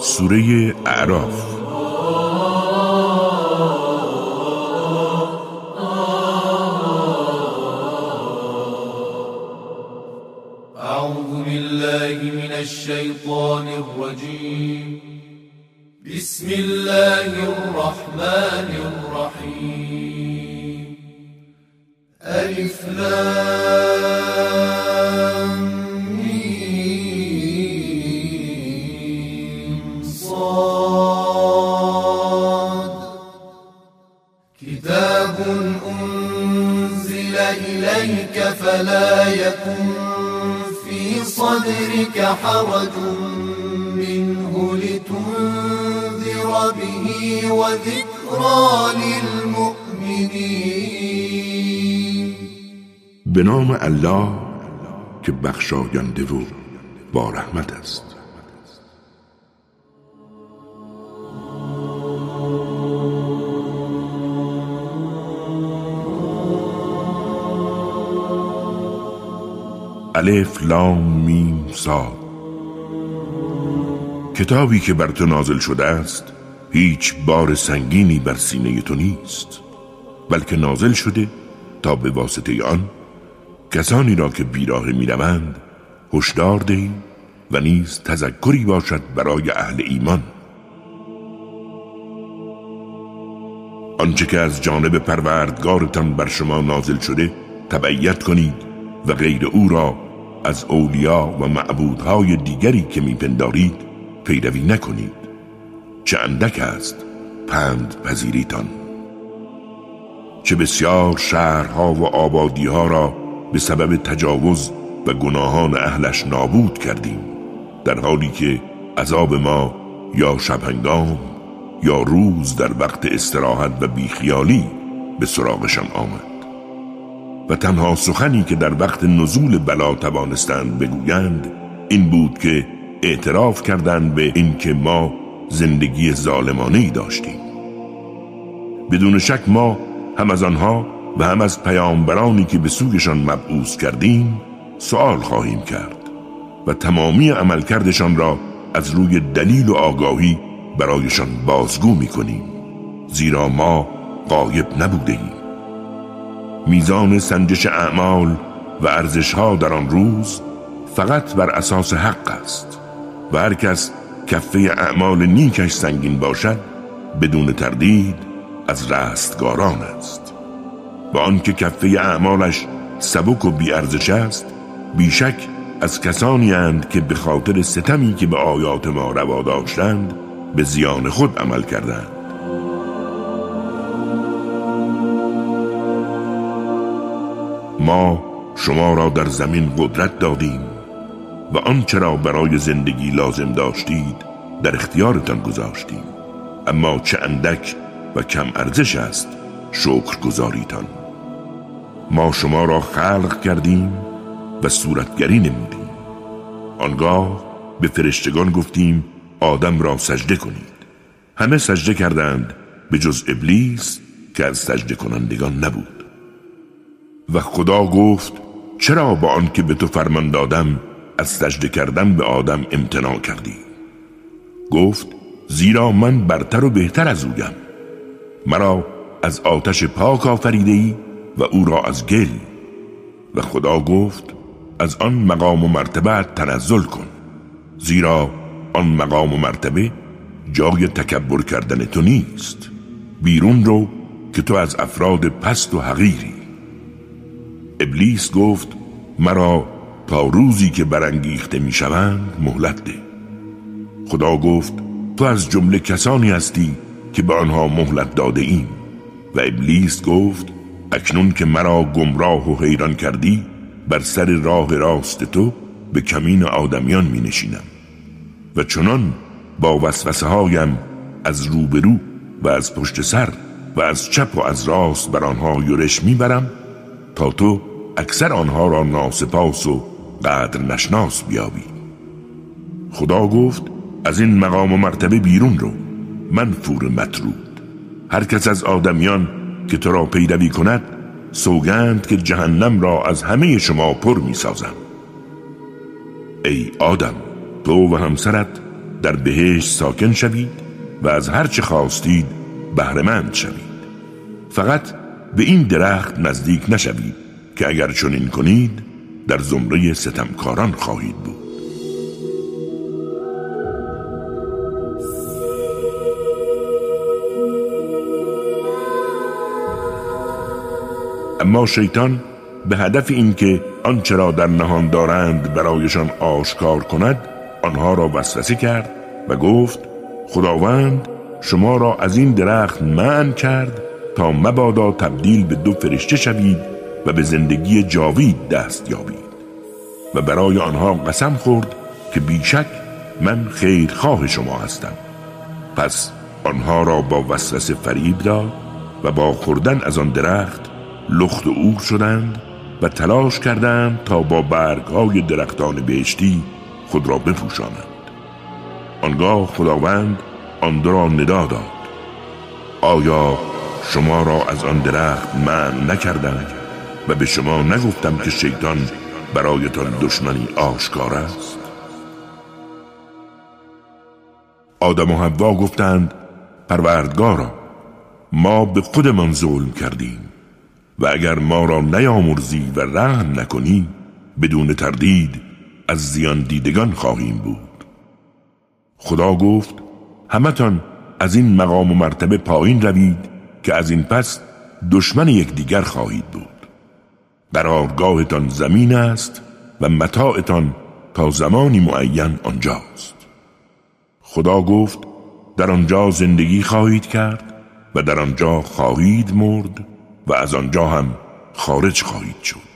سوره اعراف بخشاینده و با رحمت است. الف لام میم صاد کتابی که بر تو نازل شده است هیچ بار سنگینی بر سینه تو نیست بلکه نازل شده تا به واسطه آن کسانی را که بیراه می‌روند هشدار دهی و نیز تذکری باشد برای اهل ایمان. آنچه که از جانب پروردگارتان بر شما نازل شده تبعیت کنید و غیر او را از اولیا و معبودهای دیگری که میپندارید پیروی نکنید. چه اندک است پند پذیریتان. چه بسیار شهرها و آبادیها را به سبب تجاوز و گناهان اهلش نابود کردیم در حالی که عذاب ما یا شبهنگام یا روز در وقت استراحت و بیخیالی به سراغشان آمد. و تنها سخنی که در وقت نزول بلا توانستند بگویند این بود که اعتراف کردند به اینکه ما زندگی ظالمانه ای داشتیم. بدون شک ما هم از آنها و هم از پیامبرانی که به سویشان مبعوث کردیم سوال خواهیم کرد و تمامی عملکردشان را از روی دلیل و آگاهی برایشان بازگو می کنیم زیرا ما قایب نبوده ایم میزان سنجش اعمال و ارزشها در آن روز فقط بر اساس حق است و هر کس کفه اعمال نیکش سنگین باشد بدون تردید از رستگاران است. و آنکه کفه اعمالش سبک و بیارزش است بیشک از کسانی اند که به خاطر ستمی که به آیات ما روا داشتند به زیان خود عمل کردند. ما شما را در زمین قدرت دادیم و آنچه را برای زندگی لازم داشتید در اختیارتان گذاشتیم. اما چه اندک و کم ارزش است شکر گذاریتان ما شما را خلق کردیم و صورتگری نمودیم. آنگاه به فرشتگان گفتیم آدم را سجده کنید. همه سجده کردند به جز ابلیس که از سجده کنندگان نبود. و خدا گفت چرا با آنکه به تو فرمان دادم از سجده کردن به آدم امتناع کردی؟ گفت زیرا من برتر و بهتر از اویم مرا از آتش پاک آفریده ای و او را از گل. و خدا گفت از آن مقام و مرتبه تنزل کن. زیرا آن مقام و مرتبه جای تکبر کردن تو نیست. بیرون رو که تو از افراد پست و حقیری. ابلیس گفت مرا تا روزی که برانگیخته می‌شوند مهلت ده. خدا گفت تو از جمله کسانی هستی که به آنها مهلت داده ایم. و ابلیس گفت اکنون که مرا گمراه و حیران کردی بر سر راه راست تو به کمین آدمیان می نشینم و چنان با وسوسه هایم از روبرو و از پشت سر و از چپ و از راست بر آنها یورش می‌برم تا تو اکثر آنها را ناسپاس و قدر نشناس بیابی. خدا گفت از این مقام و مرتبه بیرون رو. من فور مطرود هر کس از آدمیان که تو را پیروی کند سوگند که جهنم را از همه شما پر می سازم ای آدم تو و همسرت در بهشت ساکن شوید و از هر چه خواستید بهرهمند شوید. فقط به این درخت نزدیک نشوید که اگر چنین کنید در زمره ستمکاران خواهید بود. اما شیطان به هدف اینکه آنچه را در نهان دارند برایشان آشکار کند آنها را وسوسه کرد و گفت خداوند شما را از این درخت من کرد تا مبادا تبدیل به دو فرشته شوید و به زندگی جاوید دست یابید. و برای آنها قسم خورد که بیشک من خیرخواه شما هستم. پس آنها را با وسوسه فریب داد و با خوردن از آن درخت لخت و اور شدند و تلاش کردند تا با برگ های درختان بهشتی خود را بپوشانند. آنگاه خداوند آن را ندا داد. آیا شما را از آن درخت من نکردم و به شما نگفتم که شیطان برایتان دشمنی آشکار است؟ آدم و حوا گفتند پروردگارا ما به خودمان ظلم کردیم. و اگر ما را نیامرزی و رحم نکنی بدون تردید از زیان دیدگان خواهیم بود. خدا گفت همتان از این مقام و مرتبه پایین روید که از این پس دشمن یکدیگر خواهید بود. قرارگاهتان زمین است و متاعتان تا زمانی معین آنجاست. خدا گفت در آنجا زندگی خواهید کرد و در آنجا خواهید مرد و از آنجا هم خارج خواهید شد.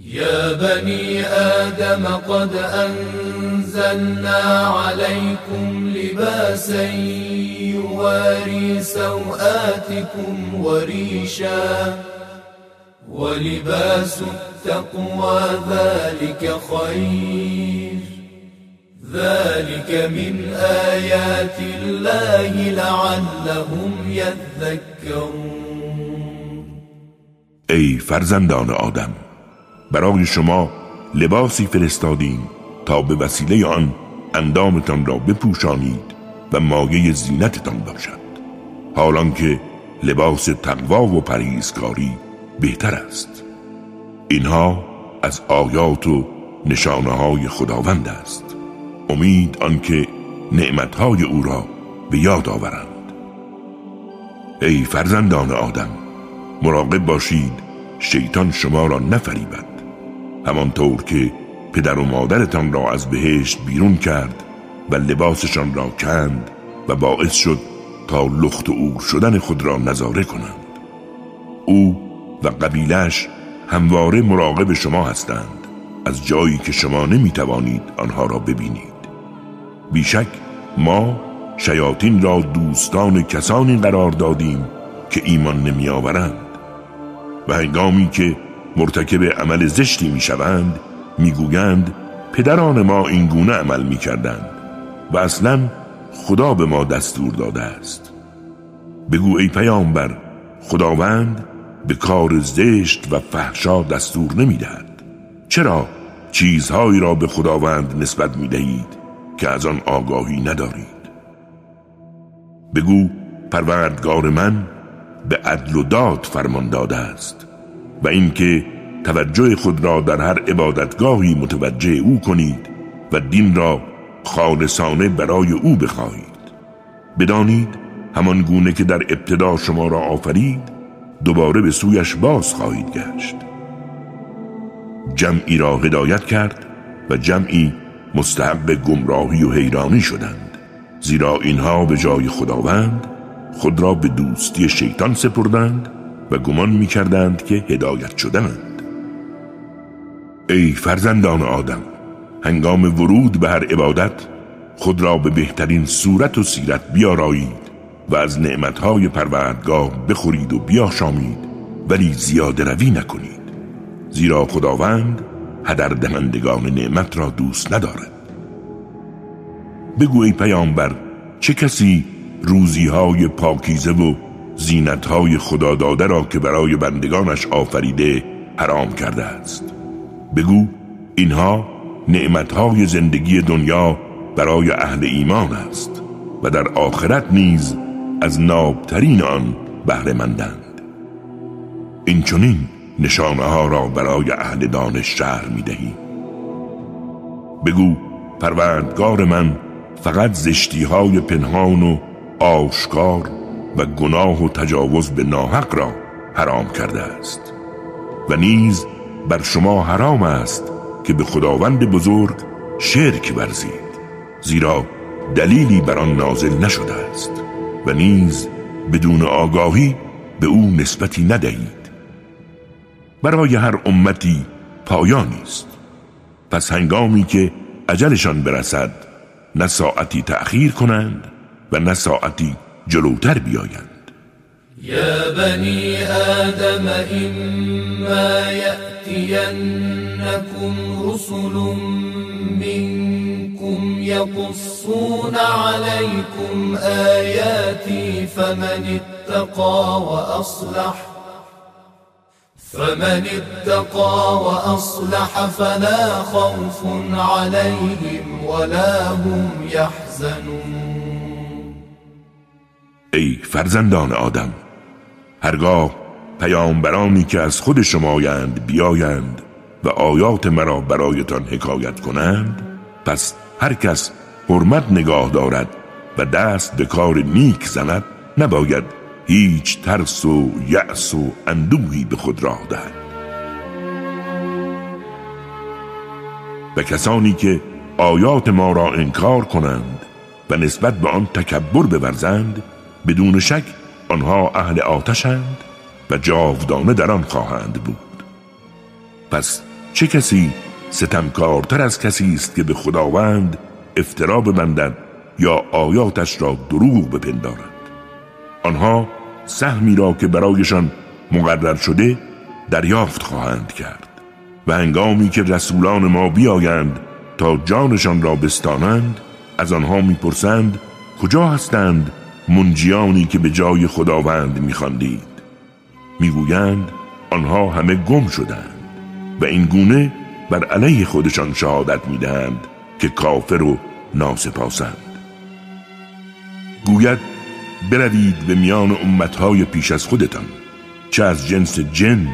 يا بني آدم قد أنزلنا عليكم لباسا يواري سوآتكم وريشا ولباس التقوى ذلك خير. ذلك من آيات الله لعلهم يذكرون. ای فرزندان آدم برای شما لباسی فرستادیم تا به وسیله آن اندامتان را بپوشانید و مایه زینتتان باشد. حالان که لباس تقوا و پریزکاری بهتر است. اینها از آیات و نشانه های خداوند است. امید آنکه نعمتهای او را به یاد آورند. ای فرزندان آدم مراقب باشید شیطان شما را نفریبد. همانطور که پدر و مادرتان را از بهشت بیرون کرد و لباسشان را کند و باعث شد تا لخت و اور شدن خود را نظاره کنند. او و قبیلش همواره مراقب شما هستند. از جایی که شما نمی توانید آنها را ببینید. بیشک ما شیاطین را دوستان کسانی قرار دادیم که ایمان نمی آورند و هنگامی که مرتکب عمل زشتی می شوند می گویند پدران ما این گونه عمل می کردند و اصلا خدا به ما دستور داده است. بگو ای پیامبر خداوند به کار زشت و فحشا دستور نمی‌دهد. چرا چیزهایی را به خداوند نسبت می دهید که از آن آگاهی ندارید؟ بگو پروردگار من به عدل و داد فرمان داده است و اینکه توجه خود را در هر عبادتگاهی متوجه او کنید و دین را خالصانه برای او بخواهید. بدانید همان گونه که در ابتدا شما را آفرید دوباره به سویش باز خواهید گشت. جمعی را هدایت کرد و جمعی مستحق گمراهی و حیرانی شدند زیرا اینها به جای خداوند خود را به دوستی شیطان سپردند و گمان می کردند که هدایت شدند ای فرزندان آدم هنگام ورود به هر عبادت خود را به بهترین صورت و سیرت بیارایید و از نعمتهای پروردگاه بخورید و بیاشامید ولی زیاده روی نکنید. زیرا خداوند هدر دهندگان نعمت را دوست ندارد. بگو ای پیامبر چه کسی روزی های پاکیزه و زینتهای خدا داده را که برای بندگانش آفریده حرام کرده است بگو اینها نعمتهای زندگی دنیا برای اهل ایمان است و در آخرت نیز از نابترین آن بهره مندند این چنین نشانه ها را برای اهل دانش شهر می دهی. بگو پروردگار من فقط زشتی های پنهان و آشکار و گناه و تجاوز به ناحق را حرام کرده است و نیز بر شما حرام است که به خداوند بزرگ شرک ورزید زیرا دلیلی بر آن نازل نشده است و نیز بدون آگاهی به او نسبتی ندهید. برای هر امتی پایانی است. پس هنگامی که عجلشان برسد نه ساعتی تأخیر کنند و نه ساعتی جلوتر بیایند. یا بنی آدم اما یأتینکم رسل منکم یقصون علیکم آیاتی فمن اتقا وأصلح فمن اتقى وأصلح فلا خوف عليهم ولا هم يحزنون ای فرزندان آدم هرگاه پیامبرانی که از خود شمایند بیایند و آیات مرا برایتان حکایت کنند پس هر کس حرمت نگاه دارد و دست به کار نیک زند نباید هیچ ترس و یأس و اندوهی به خود راه دهد. و کسانی که آیات ما را انکار کنند و نسبت به آن تکبر بورزند بدون شک آنها اهل آتشند و جاودانه در آن خواهند بود. پس چه کسی ستمکارتر از کسی است که به خداوند افترا ببندد یا آیاتش را دروغ بپندارد؟ آنها سهمی را که برایشان مقرر شده دریافت خواهند کرد و هنگامی که رسولان ما بیایند تا جانشان را بستانند از آنها می‌پرسند کجا هستند منجیانی که به جای خداوند میخواندید. می‌گویند آنها همه گم شدند و این گونه بر علیه خودشان شهادت می‌دهند که کافر و ناسپاسند. گوید بروید به میان امتهای پیش از خودتان چه از جنس جن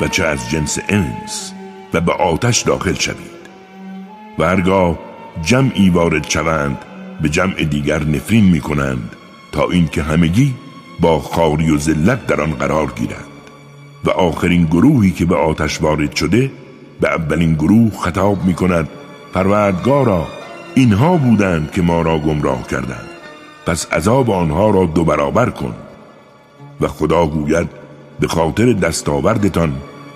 و چه از جنس انس و به آتش داخل شوید. و هرگاه جمعی وارد شوند به جمع دیگر نفرین می کنند تا اینکه همگی با خاری و ذلت در آن قرار گیرند. و آخرین گروهی که به آتش وارد شده به اولین گروه خطاب می کند پروردگارا اینها بودند که ما را گمراه کردند. پس عذاب آنها را دو برابر کن. و خدا گوید به خاطر دستاوردتان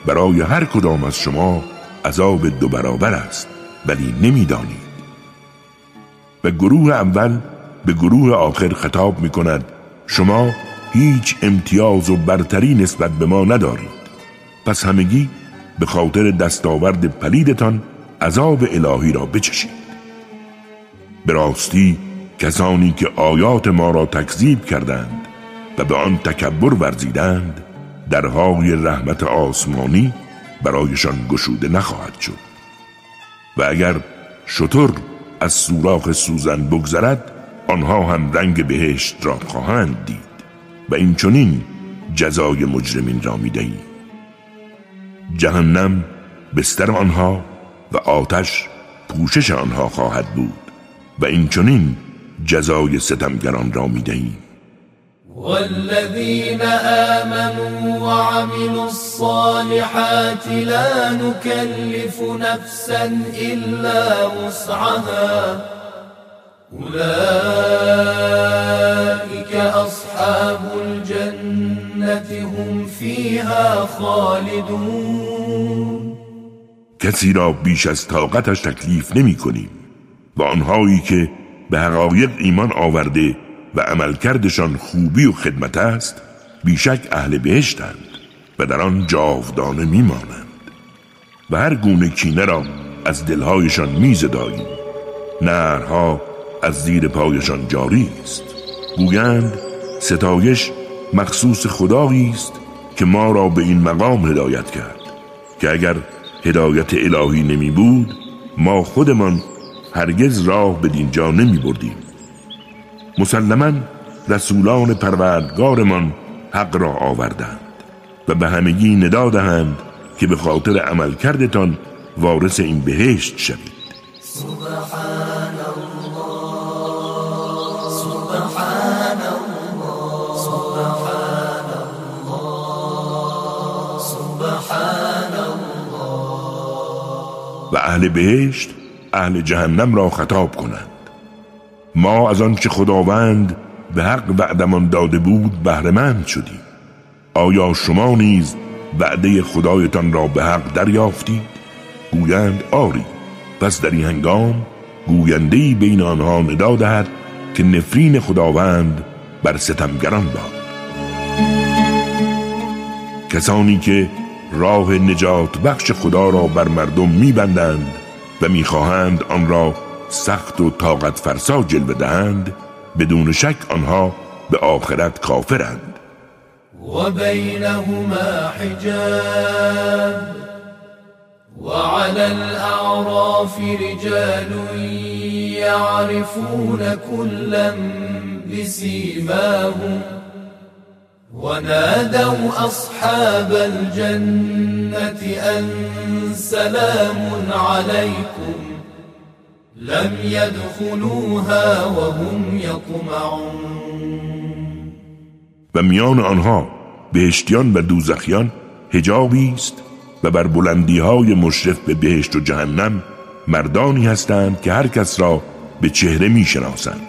برای هر کدام از شما عذاب دو برابر است ولی نمی‌دانید. و گروه اول به گروه آخر خطاب می کند شما هیچ امتیاز و برتری نسبت به ما ندارید. پس همگی به خاطر دستاورد پلیدتان عذاب الهی را بچشید. به راستی کسانی که آیات ما را تکذیب کردند و به آن تکبر ورزیدند درهای رحمت آسمانی برایشان گشوده نخواهد شد. و اگر شطر از سوراخ سوزن بگذرد آنها هم رنگ بهشت را خواهند دید و این چنین جزای مجرمین را می‌دهیم جهنم بستر آنها و آتش پوشش آنها خواهد بود و این چنین جزای ستمگران را می‌دهیم والذین آمنوا وعملوا الصالحات لا نكلف نفسا إلا وسعها. أولئك أصحاب الجنة هم فيها خالدون. کسی را بیش از طاقتش تکلیف نمی کنیم و آنهایی که به حقایق ایمان آورده و عملکردشان خوبی و خدمت است بیشک اهل بهشتند و در آن جاودانه میمانند و هر گونه کینه را از دلهایشان میزداییم نرها از زیر پایشان جاری است. گویند ستایش مخصوص خدایی است که ما را به این مقام هدایت کرد که اگر هدایت الهی نمی بود ما خودمان هرگز راه به دینجا نمی بردیم. مسلما رسولان پروردگارمان حق را آوردند و به همگی ندا دهند که به خاطر عمل کردتان وارث این بهشت شوید. اهل بهشت اهل جهنم را خطاب کنند. ما از آنچه خداوند به حق وعدمان داده بود بهرهمند شدیم. آیا شما نیز وعده خدایتان را به حق دریافتید؟ گویند آری. پس در این هنگام گوینده بین آنها ندا دهد که نفرین خداوند بر ستمگران باد. کسانی که راه نجات بخش خدا را بر مردم میبندند و می‌خواهند آن را سخت و طاقت فرسا جلوه دهند بدون شک آنها به آخرت کافرند. و بینهما حجاب وعلى الأعراف رجال يعرفون كلا بسيماهم ونادوا أصحاب الجنة أن سلام عليكم لم يدخلوها وهم يطمعون و میان آنها بهشتیان و دوزخیان هجابی است و بر بلندی های مشرف به بهشت و جهنم مردانی هستند که هر کس را به چهره می شناسند.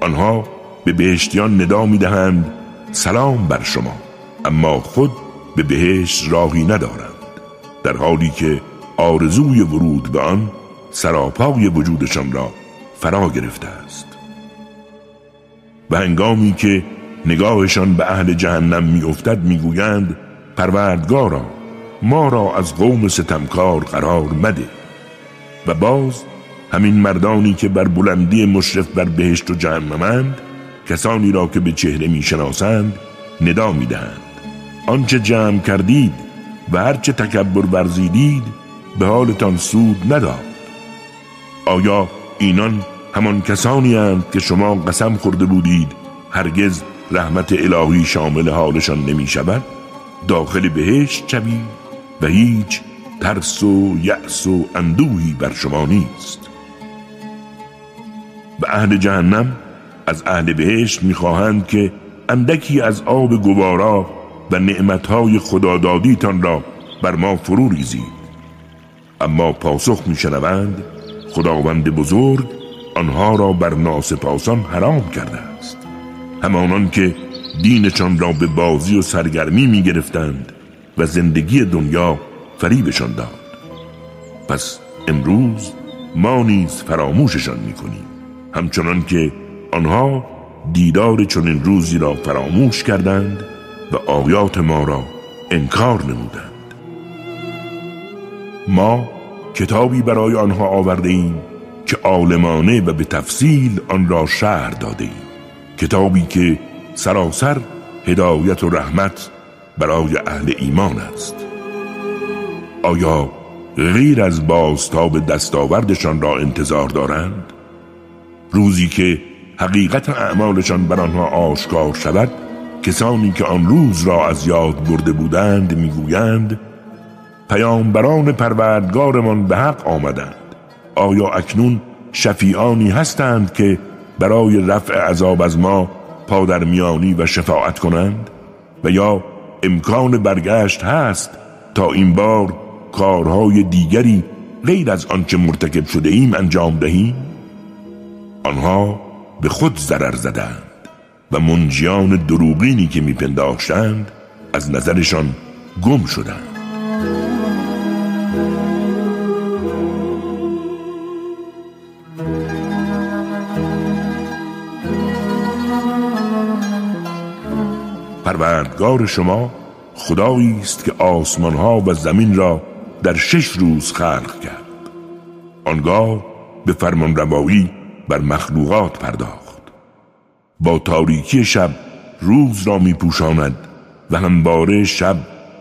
آنها به بهشتیان ندا می دهند سلام بر شما. اما خود به بهشت راهی ندارند. در حالی که آرزوی ورود به آن سراپای وجودشان را فرا گرفته است. و هنگامی که نگاهشان به اهل جهنم میافتد می‌گویند پروردگارا ما را از قوم ستمکار قرار مده. و باز همین مردانی که بر بلندی مشرف بر بهشت و جهنمند کسانی را که به چهره می‌شناسند ندا می‌دهند. آنچه جمع کردید و هرچه تکبر ورزیدید به حالتان سود نداد. آیا اینان همان کسانی هستند که شما قسم خورده بودید هرگز رحمت الهی شامل حالشان نمی شود داخل بهشت شوید و هیچ ترس و یأس و اندوهی بر شما نیست. و اهل جهنم از اهل بهشت می‌خواهند که اندکی از آب گوارا و نعمتهای خدادادیتان را بر ما فرو ریزید. اما پاسخ میشنوند خداوند بزرگ آنها را بر ناسپاسان حرام کرده است. همانان که دینشان را به بازی و سرگرمی می‌گرفتند و زندگی دنیا فریبشان داد. پس امروز ما نیز فراموششان می‌کنیم. همچنان که آنها دیدار چنین روزی را فراموش کردند و آیات ما را انکار نمودند. ما کتابی برای آنها آورده ایم که عالمانه و به تفصیل آن را شهر داده ایم. کتابی که سراسر هدایت و رحمت برای اهل ایمان است. آیا غیر از بازتاب دستاوردشان را انتظار دارند؟ روزی که حقیقت اعمالشان بر آنها آشکار شود. کسانی که آن روز را از یاد برده بودند می‌گویند پیامبران پروردگارمان به حق آمدند. آیا اکنون شفیعانی هستند که برای رفع عذاب از ما پادرمیانی و شفاعت کنند؟ و یا امکان برگشت هست تا این بار کارهای دیگری غیر از آنچه مرتکب شده ایم انجام دهیم؟ آنها به خود ضرر زدند و منجیان دروغینی که میپنداشتند از نظرشان گم شدند. پروردگار شما خدایی است که آسمان ها و زمین را در شش روز خلق کرد. آنگاه به فرمان روایی بر مخلوقات پرداخت. با تاریکی شب روز را می پوشاند و همباره شب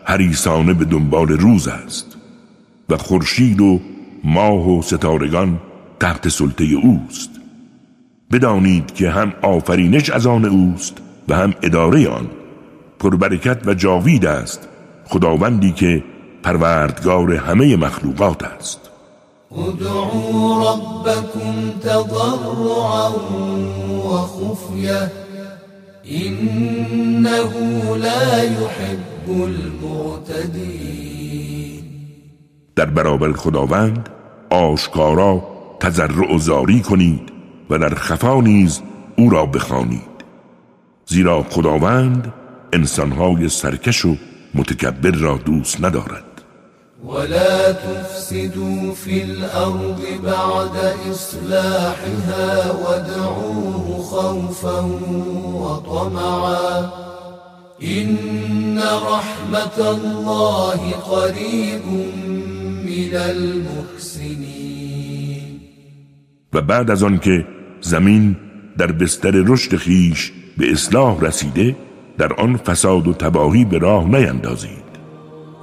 هریسانه به دنبال روز است و خورشید و ماه و ستارگان تحت سلطه اوست. بدانید که هم آفرینش از آن اوست و هم اداره آن پربرکت و جاوید است خداوندی که پروردگار همه مخلوقات است. ادعوا ربكم تضرعا وخفية إنه لا يحب المعتدين. در برابر خداوند آشکارا تضرع و زاری کنید و در خفا نیز او را بخوانید. زیرا خداوند انسانهای سرکش و متکبر را دوست ندارد. ولا تفسدوا في الأرض بعد إصلاحها وادعوه خوفا وطمعا. إن رحمة الله قريب من المحسنين. و بعد از آن که زمین در بستر رشد خیش به اصلاح رسیده در آن فساد و تباهی به راه نیندازید.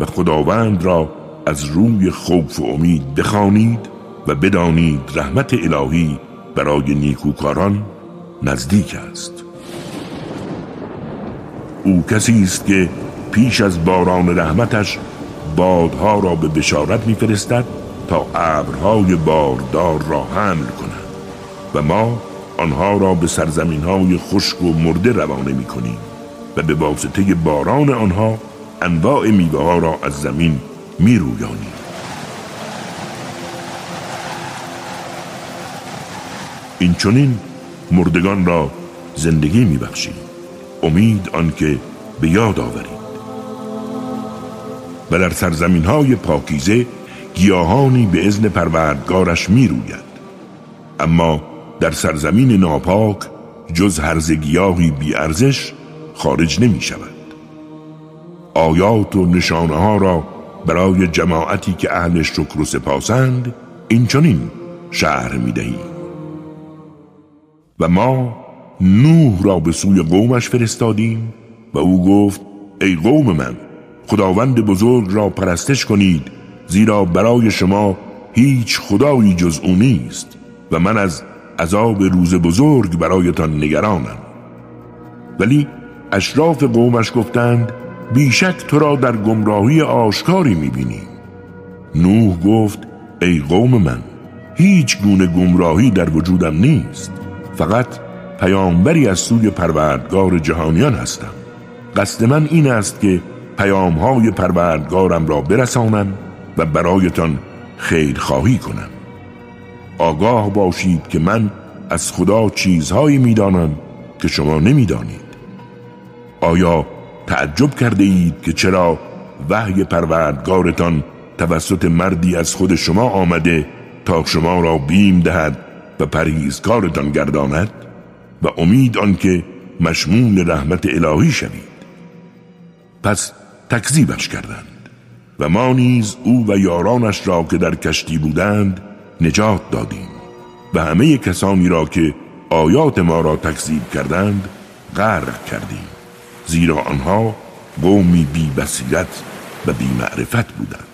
و خداوند را از روی خوف و امید بخوانید و بدانید رحمت الهی برای نیکوکاران نزدیک است. او کسی است که پیش از باران رحمتش بادها را به بشارت میفرستد تا ابرهای باردار را حمل کنند و ما آنها را به سرزمین های خشک و مرده روانه می کنیم و به واسطه باران آنها انواع میوه ها را از زمین می رویانی. این چونین مردگان را زندگی می بخشید امید آنکه به یاد آورید و در سرزمین های پاکیزه گیاهانی به ازن پروردگارش می روید. اما در سرزمین ناپاک جز هرز گیاهی بی ارزش خارج نمی شود آیات و نشانه ها را برای جماعتی که اهل شکر و سپاسند این چنین شهر می دهیم و ما نوح را به سوی قومش فرستادیم و او گفت ای قوم من خداوند بزرگ را پرستش کنید زیرا برای شما هیچ خدایی جز او نیست و من از عذاب روز بزرگ برایتان نگرانم. ولی اشراف قومش گفتند بیشک تو را در گمراهی آشکاری می‌بینیم نوح گفت ای قوم من هیچ گونه گمراهی در وجودم نیست. فقط پیامبری از سوی پروردگار جهانیان هستم. قصد من این است که پیامهای پروردگارم را برسانم و برایتان خیر خواهی کنم. آگاه باشید که من از خدا چیزهایی می‌دانم که شما نمی‌دانید. آیا تعجب کرده اید که چرا وحی پروردگارتان توسط مردی از خود شما آمده تا شما را بیم دهد و پرهیزکارتان گرداند و امید آنکه مشمول رحمت الهی شوید. پس تکذیبش کردند و ما نیز او و یارانش را که در کشتی بودند نجات دادیم و همه کسانی را که آیات ما را تکذیب کردند غرق کردیم. زیرا آنها قومی بی بصیرت و بی معرفت بودند.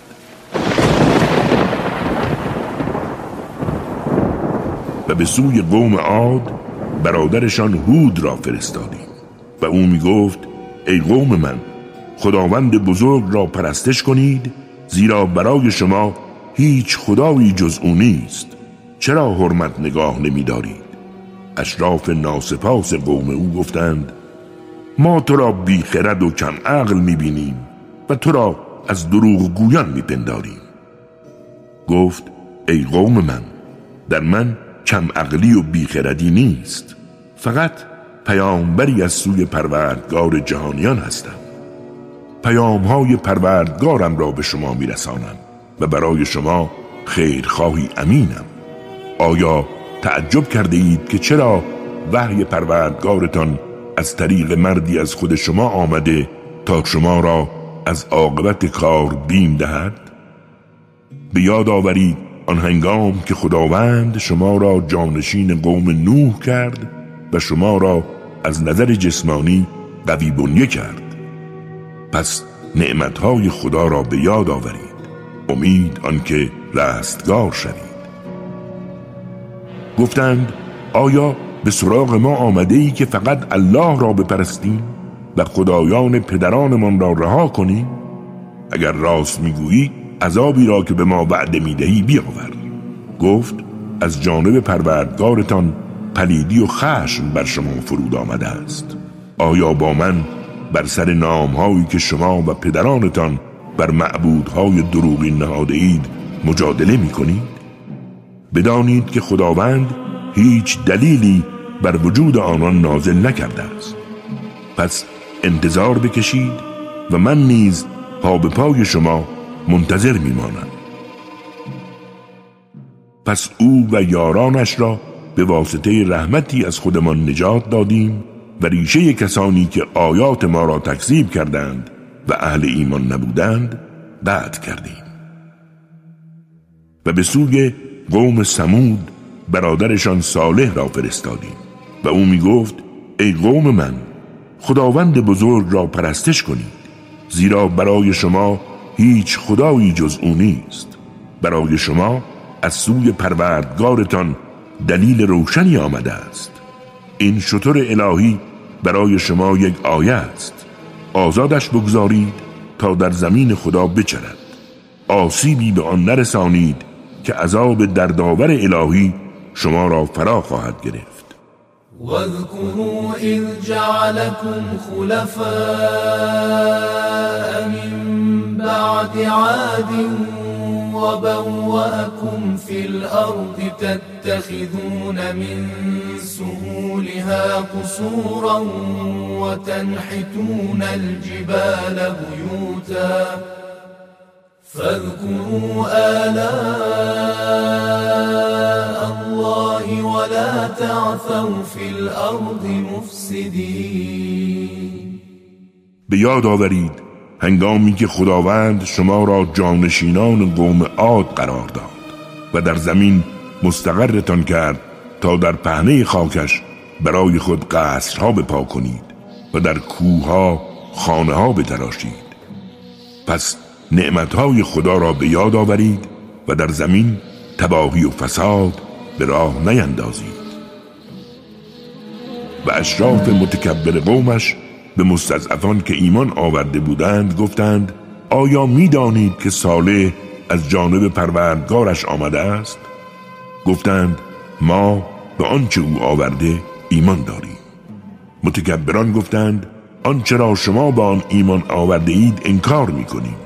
و به سوی قوم عاد برادرشان هود را فرستادیم و او می گفت ای قوم من خداوند بزرگ را پرستش کنید زیرا برای شما هیچ خدایی جز او نیست. چرا حرمت نگاه نمی دارید اشراف ناسپاس قوم او گفتند ما تو را بیخرد و کم عقل می‌بینیم و تو را از دروغ گویان میپنداریم گفت ای قوم من در من کم عقلی و بیخردی نیست. فقط پیامبری از سوی پروردگار جهانیان هستم. پیامهای پروردگارم را به شما میرسانم و برای شما خیرخواهی امینم. آیا تعجب کرده اید که چرا وحی پروردگارتان از طریق مردی از خود شما آمده تا شما را از عاقبت کار بیم دهد؟ به یاد آورید آن هنگام که خداوند شما را جانشین قوم نوح کرد و شما را از نظر جسمانی قوی بنیه کرد. پس نعمتهای خدا را به یاد آورید. امید آنکه رستگار شوید. گفتند آیا به سراغ ما آمده ای که فقط الله را بپرستیم و خدایان پدرانمان را رها کنیم. اگر راست می‌گویی عذابی را که به ما وعده می‌دهی بیاور. گفت از جانب پروردگارتان پلیدی و خشم بر شما فرود آمده است. آیا با من بر سر نامهایی که شما و پدرانتان بر معبودهای دروغی نهاده اید مجادله می کنید؟ بدانید که خداوند هیچ دلیلی بر وجود آنان نازل نکرده است. پس انتظار بکشید و من نیز پا به پای شما منتظر میمانم. پس او و یارانش را به واسطه رحمتی از خودمان نجات دادیم و ریشه کسانی که آیات ما را تکذیب کردند و اهل ایمان نبودند بعد کردیم. و به سوی قوم سمود برادرشان صالح را فرستادیم. و او می گفت ای قوم من خداوند بزرگ را پرستش کنید زیرا برای شما هیچ خدایی جز او نیست. برای شما از سوی پروردگارتان دلیل روشنی آمده است. این شطور الهی برای شما یک آیه است. آزادش بگذارید تا در زمین خدا بچرد. آسیبی به آن نرسانید که عذاب دردآور الهی شما را فرا خواهد گرفت. واذكروا إذ جعلكم خلفاء من بعد عاد وبوأكم في الأرض تتخذون من سهولها قصورا وتنحتون الجبال بيوتا فاذكروا آلاء الله ولا تعثوا في الأرض مفسدين. به یاد آورید هنگامی که خداوند شما را جانشینان قوم عاد قرار داد و در زمین مستقرتان کرد تا در پهنه خاکش برای خود قصرها بپا کنید و در کوها خانه ها بتراشید. پس نعمتهای خدا را به یاد آورید و در زمین تباهی و فساد به راه نیندازید. و اشراف متکبر قومش به مستضعفان که ایمان آورده بودند گفتند آیا می‌دانید که صالح از جانب پروردگارش آمده است؟ گفتند ما به آنچه او آورده ایمان داریم. متکبران گفتند آنچه را شما به آن ایمان آورده اید انکار می‌کنیم.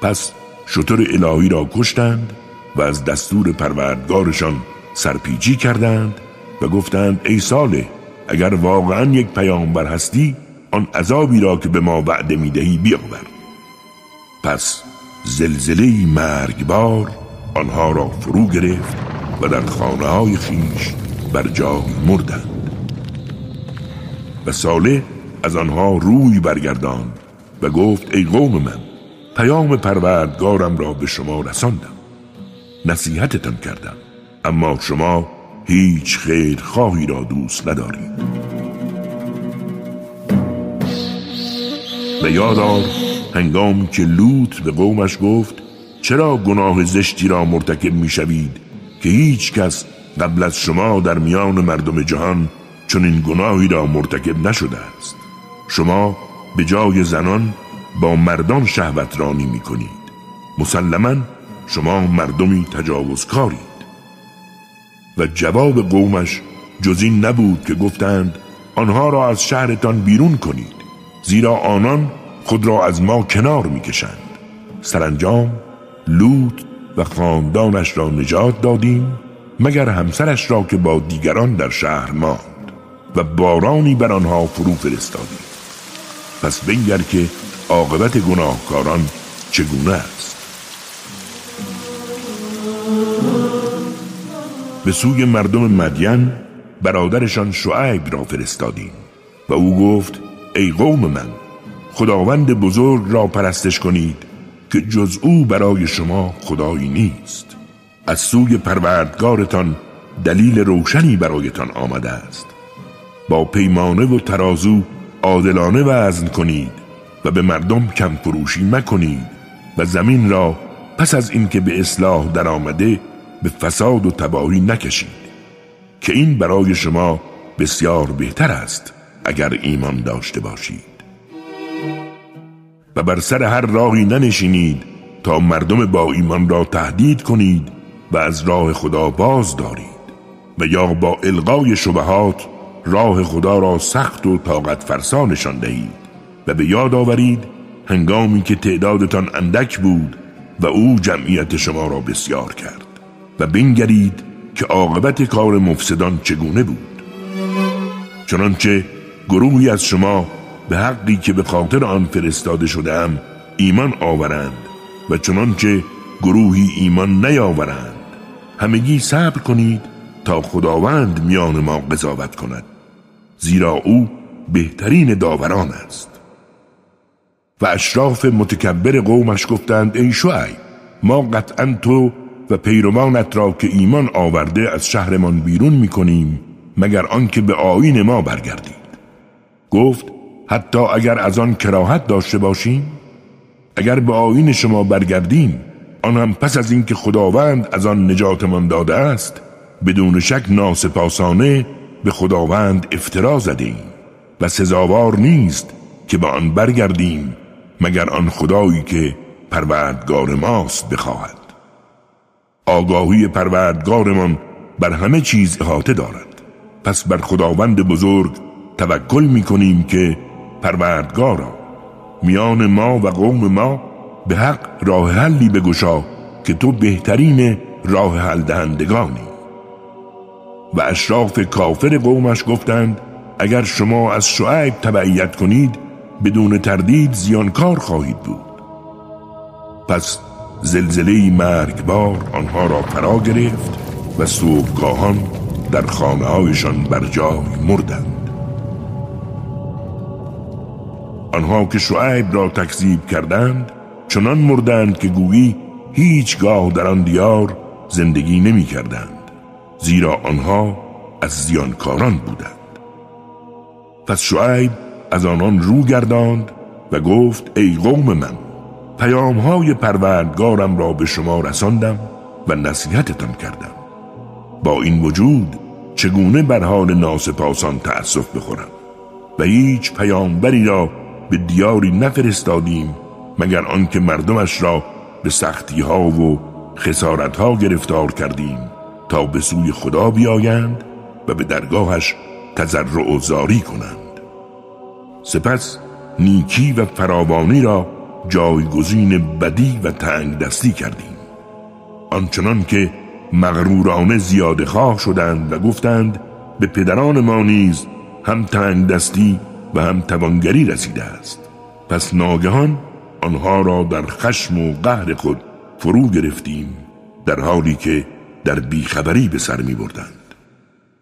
پس شطور الهی را کشتند و از دستور پروردگارشان سرپیچی کردند و گفتند ای ساله اگر واقعا یک پیامبر هستی آن عذابی را که به ما وعده می‌دهی بیاور. پس زلزله مرگبار آنها را فرو گرفت و در خانه های خیش بر جای مردند. و ساله از آنها روی برگردان و گفت ای قوم من پیام پروردگارم را به شما رساندم. نصیحتتان کردم. اما شما هیچ خیر خواهی را دوست ندارید. و یادار هنگام که لوط به قومش گفت چرا گناه زشتی را مرتکب می شوید که هیچ کس قبل از شما در میان مردم جهان چون این گناهی را مرتکب نشده است؟ شما به جای زنان با مردان شهوت رانی می کنید مسلما شما مردمی تجاوزکارید. و جواب قومش جز این نبود که گفتند آنها را از شهرتان بیرون کنید زیرا آنان خود را از ما کنار می‌کشند. سرانجام لوط و خاندانش را نجات دادیم مگر همسرش را که با دیگران در شهر ماند و بارانی بر آنها فرو فرستادیم. پس بنگر که عاقبت گناهکاران چگونه است؟ به سوی مردم مدین برادرشان شعیب را فرستادیم و او گفت ای قوم من خداوند بزرگ را پرستش کنید که جز او برای شما خدایی نیست. از سوی پروردگارتان دلیل روشنی برایتان آمده است. با پیمانه و ترازو عادلانه وزن کنید. و به مردم کم فروشی مکنید و زمین را پس از اینکه به اصلاح درآمده به فساد و تباهی نکشید که این برای شما بسیار بهتر است اگر ایمان داشته باشید. و بر سر هر راهی ننشینید تا مردم با ایمان را تهدید کنید و از راه خدا باز دارید و یا با القای شبهات راه خدا را سخت و طاقت فرسانشان دهید. و به یاد آورید هنگامی که تعدادتان اندک بود و او جمعیت شما را بسیار کرد و بنگرید که عاقبت کار مفسدان چگونه بود. چنانچه گروهی از شما به حقی که به خاطر آن فرستاده شدم ایمان آورند و چنانچه گروهی ایمان نیاورند همگی صبر کنید تا خداوند میان ما قضاوت کند زیرا او بهترین داوران است. و اشراف متکبر قومش گفتند ای شعیب ما قطعا تو و پیروانت را که ایمان آورده از شهرمان بیرون می‌کنیم مگر آنکه به آین ما برگردید گفت حتی اگر از آن کراهت داشته باشیم اگر به آین شما برگردیم آن هم پس از اینکه خداوند از آن نجاتمان داده است بدون شک ناسپاسانه به خداوند افترا زدیم و سزاوار نیست که به آن برگردیم مگر آن خدایی که پروردگار ماست بخواهد. آگاهی پروردگارمان بر همه چیز احاطه دارد. پس بر خداوند بزرگ توکل می کنیم که پروردگارا میان ما و قوم ما به حق راه حلی بگشا که تو بهترین راه حل دهندگانی. و اشراف کافر قومش گفتند اگر شما از شعیب تبعیت کنید بدون تردید زیانکار خواهید بود. پس زلزله مرگبار آنها را فرا گرفت و صبحگاهان در خانه هایشان بر جای مردند. آنها که شعیب را تکذیب کردند چنان مردند که گویی هیچگاه در آن دیار زندگی نمی کردند زیرا آنها از زیانکاران بودند. پس شعیب از آنان رو گرداند و گفت ای قوم من پیام های پروردگارم را به شما رساندم و نصیحتتان کردم. با این وجود چگونه بر حال ناسپاسان تأسف بخورم؟ و هیچ پیامبری را به دیاری نفرستادیم مگر آنکه مردمش را به سختی ها و خسارت ها گرفتار کردیم تا به سوی خدا بیایند و به درگاهش تضرع و زاری کنند. سپس نیکی و فراوانی را جایگزین بدی و تنگ دستی کردیم. آنچنان که مغرورانه زیاده خواه شدند و گفتند به پدران ما نیز هم تنگ دستی و هم توانگری رسیده است. پس ناگهان آنها را در خشم و قهر خود فرو گرفتیم در حالی که در بیخبری به سر می بردند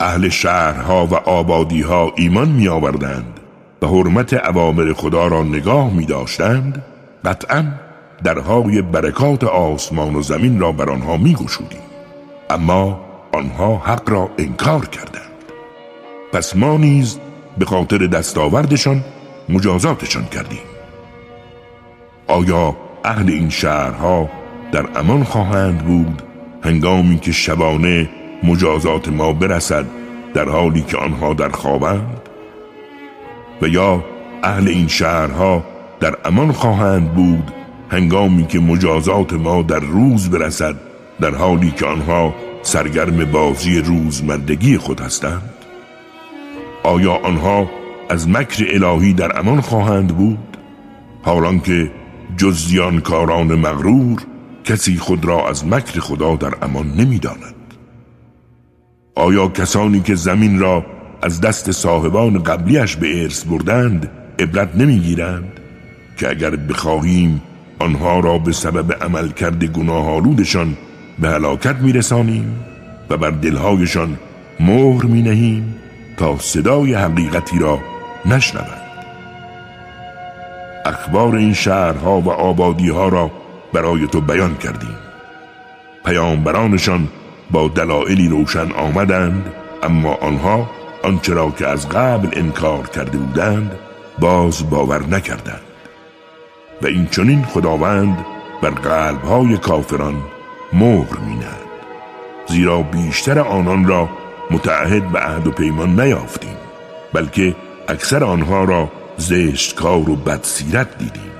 اهل شهرها و آبادیها ایمان می آوردند و حرمت عوامر خدا را نگاه می داشتند قطعا درهای برکات آسمان و زمین را بر آنها می اما آنها حق را انکار کردند. پس ما نیز به خاطر دستاوردشان مجازاتشان کردیم. آیا اهل این شهرها در امان خواهند بود هنگامی که شبانه مجازات ما برسد در حالی که آنها در خوابند؟ و یا اهل این شهرها در امان خواهند بود هنگامی که مجازات ما در روز برسد در حالی که آنها سرگرم بازی روزمردگی خود هستند؟ آیا آنها از مکر الهی در امان خواهند بود؟ حالان که جز کاران مغرور کسی خود را از مکر خدا در امان نمی‌داند. آیا کسانی که زمین را از دست صاحبان قبلیش به ارث بردند عبرت نمی‌گیرند؟ که اگر بخواهیم آنها را به سبب عملکرد گناه آلودشان به هلاکت میرسانیم و بر دلهایشان مهر می نهیم تا صدای حقیقتی را نشنوند. اخبار این شهرها و آبادیها را برای تو بیان کردیم. پیامبرانشان با دلایلی روشن آمدند اما آنها آنچه را که از قبل انکار کرده بودند باز باور نکردند. و این چنین خداوند بر قلبهای کافران مهر میند زیرا بیشتر آنان را متعهد به عهد و پیمان نیافتیم بلکه اکثر آنها را زشتکار و بدسیرت دیدیم.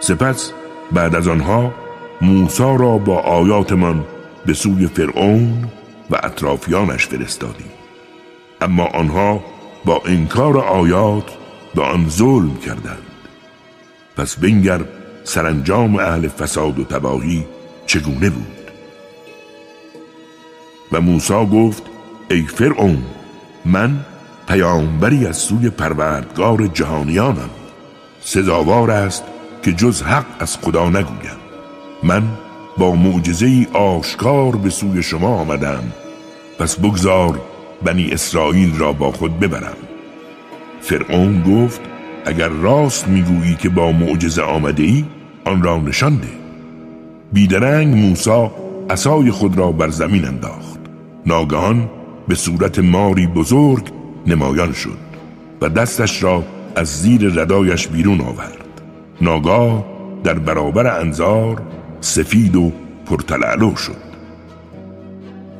سپس بعد از آنها موسا را با آیاتمان به سوی فرعون و اطرافیانش فرستادیم اما آنها با انکار آیات به آن ظلم کردند. پس بنگر سرانجام اهل فساد و تباهی چگونه بود؟ و موسی گفت ای فرعون من پیامبری از سوی پروردگار جهانیانم. سزاوار است که جز حق از خدا نگویم. من با معجزه آشکار به سوی شما آمدم. پس بگذار بنی اسرائیل را با خود ببرم. فرعون گفت اگر راست می‌گویی که با معجزه آمده ای آن را نشان ده. بیدرنگ موسا عصای خود را بر زمین انداخت. ناگهان به صورت ماری بزرگ نمایان شد و دستش را از زیر ردایش بیرون آورد. ناگاه در برابر انظار سفید و پرتلعلو شد.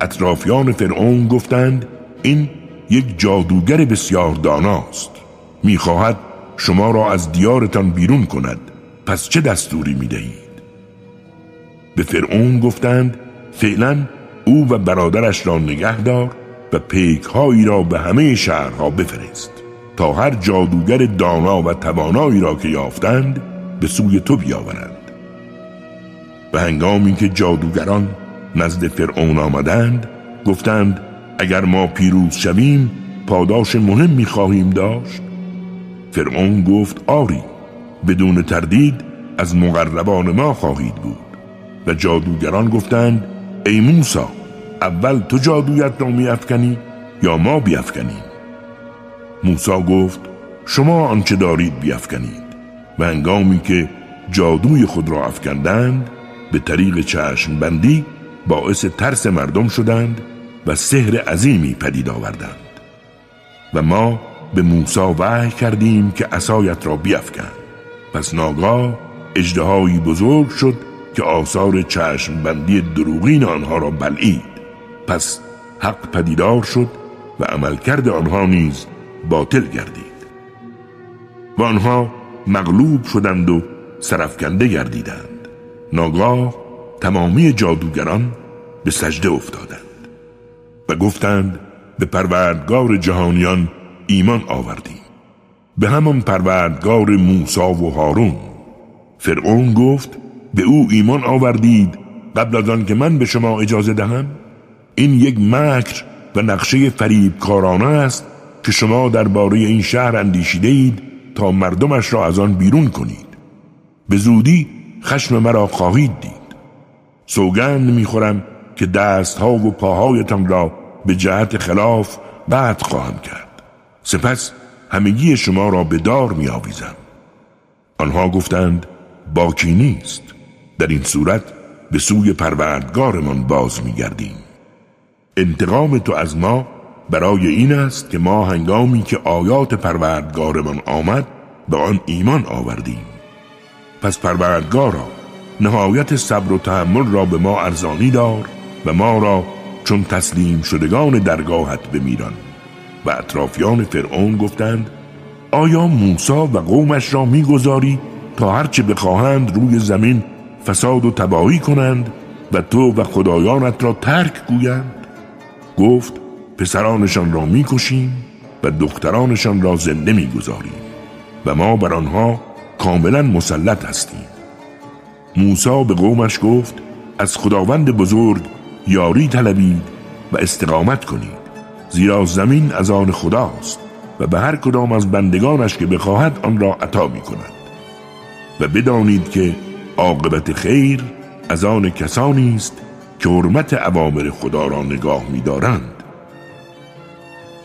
اطرافیان فرعون گفتند این یک جادوگر بسیار داناست. می‌خواهد شما را از دیارتان بیرون کند. پس چه دستوری می‌دهید؟ به فرعون گفتند فعلا او و برادرش را نگه دار و پیک هایی را به همه شهرها بفرست تا هر جادوگر دانا و توانایی را که یافتند به سوی تو بیاورند. و هنگامی که جادوگران نزد فرعون آمدند گفتند اگر ما پیروز شویم پاداش مهم می‌خواهیم داشت. فرعون گفت آری بدون تردید از مقربان ما خواهید بود. و جادوگران گفتند ای موسا اول تو جادویت را میافکنی یا ما بیافکنیم؟ موسا گفت شما آنچه دارید بیافکنید. و هنگامی که جادوی خود را افکندند به طریق چشم بندی باعث ترس مردم شدند و سحر عظیمی پدید آوردند. و ما به موسا وحی کردیم که عصایت را بیافکن پس ناگاه اجدهایی بزرگ شد که آثار چشم بندی دروغین آنها را بلعید. پس حق پدیدار شد و عملکرد آنها نیز باطل گردید. و آنها مغلوب شدند و سرفکنده گردیدند. ناگاه تمامی جادوگران به سجده افتادند و گفتند به پروردگار جهانیان ایمان آوردیم. به همان پروردگار موسا و هارون. فرعون گفت به او ایمان آوردید قبل از آن که من به شما اجازه دهم؟ این یک مکر و نقشه فریب کارانه است که شما درباره این شهر اندیشیده اید تا مردمش را از آن بیرون کنید. به زودی خشم مرا خواهید دید. سوگند می‌خورم که دستها و پاهایتان را به جهت خلاف بعد خواهم کرد. سپس همگی شما را به دار می آویزم. آنها گفتند باکی نیست. در این صورت به سوی پروردگارمان باز می گردیم انتقام تو از ما برای این است که ما هنگامی که آیات پروردگارمان آمد به آن ایمان آوردیم. پس پروردگارا نهایت صبر و تحمل را به ما ارزانی دار و ما را چون تسلیم شدگان درگاهت بمیران. و اطرافیان فرعون گفتند آیا موسا و قومش را می‌گذاری تا هرچه بخواهند روی زمین فساد و تباهی کنند و تو و خدایانت را ترک گویند؟ گفت پسرانشان را می‌کشیم و دخترانشان را زنده می‌گذاریم و ما بر آنها کاملا مسلط هستیم. موسا به قومش گفت از خداوند بزرگ یاری طلبید و استقامت کنید زیرا زمین از آن خداست و به هر کدام از بندگانش که بخواهد آن را عطا می کند و بدانید که عاقبت خیر از آن کسانی است که حرمت اوامر خدا را نگاه می‌دارند.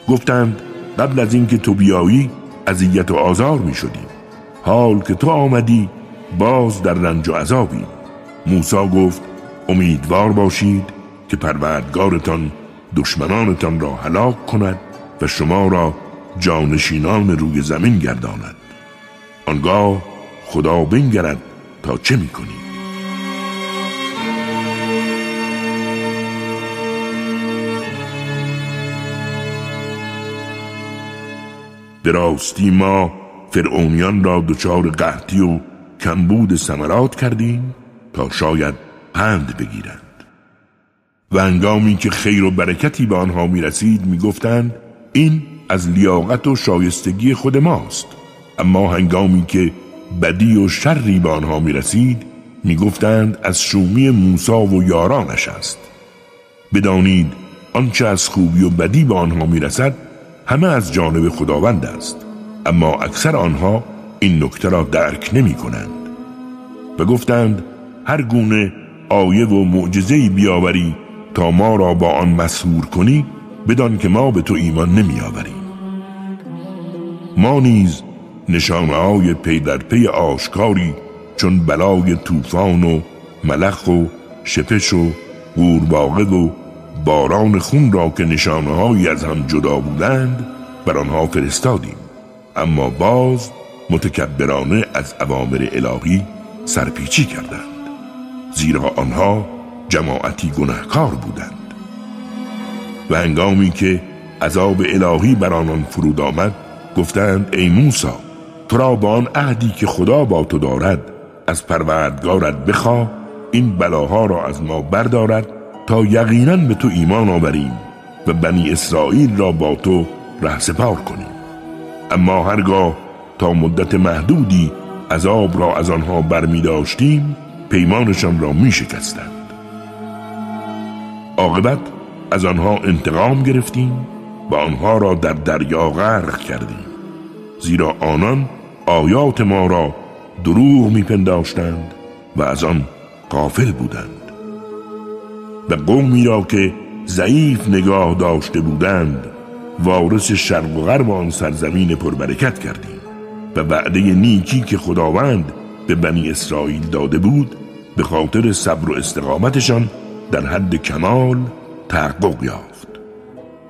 گفتند قبل از اینکه تو بیایی اذیت و آزار می شدیم حال که تو آمدی باز در رنج و عذابیم موسی گفت امیدوار باشید که پروردگارتان دشمنانتان را هلاک کند و شما را جانشینان روی زمین گرداند. آنگاه خدا بنگرد تا چه می‌کنید دراستی ما فرعونیان را دچار قحطی و کمبود سمرات کردیم تا شاید پند بگیرند. و انگامی که خیر و برکتی به آنها می رسید می گفتند این از لیاقت و شایستگی خود ماست. اما هنگامی که بدی و شری به آنها می رسید می گفتند از شومی موسا و یارانش است. بدانید آنچه از خوبی و بدی به آنها می رسد همه از جانب خداوند است. اما اکثر آنها این نکته را درک نمی کنند. و گفتند هر گونه آیه و معجزه‌ای بیاوری تا ما را با آن مسهور کنی بدان که ما به تو ایمان نمی آوریم. ما نیز نشانه های پی در پی آشکاری چون بلای طوفان و ملخ و شپش و قورباغه و باران خون را که نشانه از هم جدا بودند بر آنها فرستادیم. اما باز متکبرانه از اوامر الهی سرپیچی کردند. زیرا آنها جماعتی گناهکار بودند. و هنگامی که عذاب الهی بر آنان فرود آمد گفتند ای موسا تو را با آن عهدی که خدا با تو دارد از پروردگارت بخواه این بلاها را از ما بردارد تا یقینا به تو ایمان آوریم و بنی اسرائیل را با تو سپار کنیم. اما هرگاه تا مدت محدودی عذاب را از آنها برمی داشتیم پیمانشان را می شکستند عاقبت از آنها انتقام گرفتیم و آنها را در دریا غرق کردیم. زیرا آنان آیات ما را دروغ میپنداشتند و از آن قافل بودند. و قومی را که ضعیف نگاه داشته بودند وارث شرق و غرب آن سرزمین پربرکت کردیم و وعده نیکی که خداوند به بنی اسرائیل داده بود به خاطر صبر و استقامتشان در حد کمال تحقق یافت.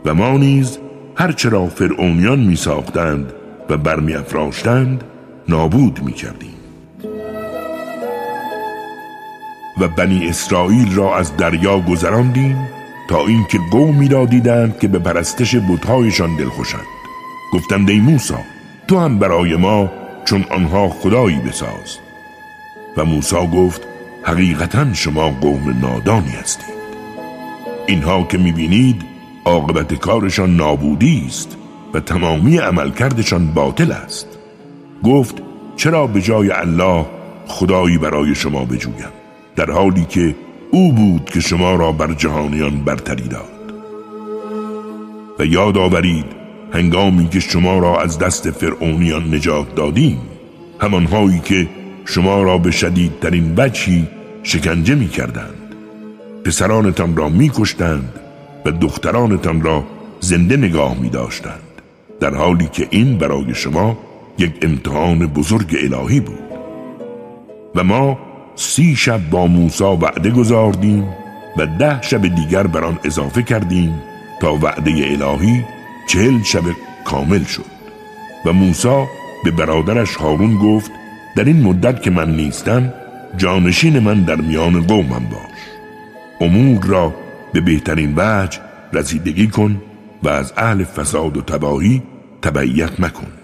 و ما نیز هرچه را فرعونیان می ساختند و برمی افراشتند نابود می کردیم و بنی اسرائیل را از دریا گذراندیم تا اینکه قومی را دیدند که به پرستش بتهایشان دلخوشند. گفتند ای موسی تو هم برای ما چون آنها خدایی بساز. و موسی گفت حقیقتا شما قوم نادانی هستید. اینها که می‌بینید عاقبت کارشان نابودی است و تمامی عملکردشان باطل است. گفت چرا به جای الله خدایی برای شما بجویم؟ در حالی که او بود که شما را بر جهانیان برتری داد. و یاد آورید هنگامی که شما را از دست فرعونیان نجات دادیم همانهایی که شما را به شدیدترین بچی شکنجه می کردند پسرانتان را می کشتند و دخترانتان را زنده نگاه می داشتند در حالی که این برای شما یک امتحان بزرگ الهی بود. و ما سی شب با موسا وعده گذاردیم و ده شب دیگر بر آن اضافه کردیم تا وعده الهی چهل شب کامل شد. و موسا به برادرش هارون گفت در این مدت که من نیستم جانشین من در میان قومم باش. امور را به بهترین وجه رسیدگی کن و از اهل فساد و تباهی تبعیت مکن.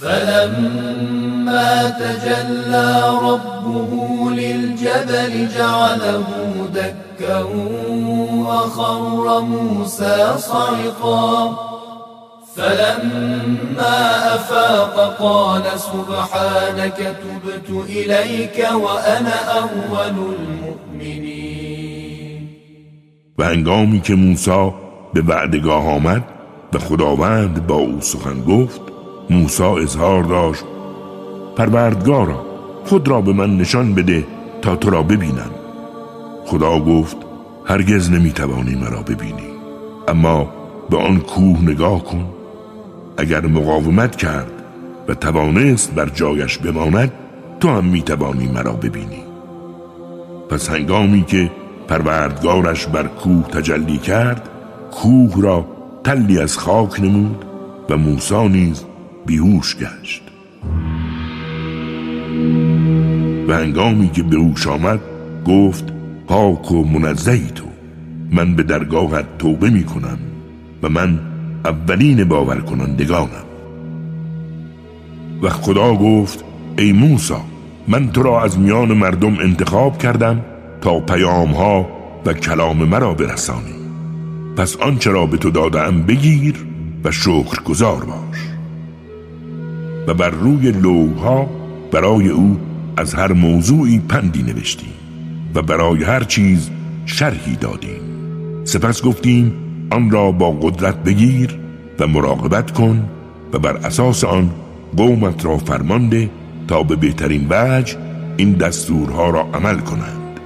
فلما تجلى ربه للجبل جعله دكا وخر موسى صعقا. فلما أفاق قال سبحانك تبت إليك وأنا أول المؤمنين. و هنگامی که موسی به وعدگاه آمد و خداوند با او سخن گفت موسی اظهار داشت پروردگارا خود را به من نشان بده تا تو را ببینم. خدا گفت هرگز نمی‌توانی مرا ببینی اما به آن کوه نگاه کن. اگر مقاومت کرد و توانست بر جایش بماند تو هم می‌توانی مرا ببینی. پس هنگامی که پروردگارش بر کوه تجلی کرد کوه را تلی از خاک نمود و موسی نیز بیهوش گشت. و هنگامی که به آمد گفت پاک و منزهی تو من به درگاهت توبه می کنم و من اولین باور کنندگانم و خدا گفت ای موسی من تو را از میان مردم انتخاب کردم تا پیام ها و کلام مرا برسانی. پس آنچه را به تو دادم بگیر و شکر گذار باش. و بر روی لوها برای او از هر موضوعی پندی نوشتیم و برای هر چیز شرحی دادیم. سپس گفتیم آن را با قدرت بگیر و مراقبت کن و بر اساس آن قومت را فرمانده تا به بهترین وجه این دستورها را عمل کنند.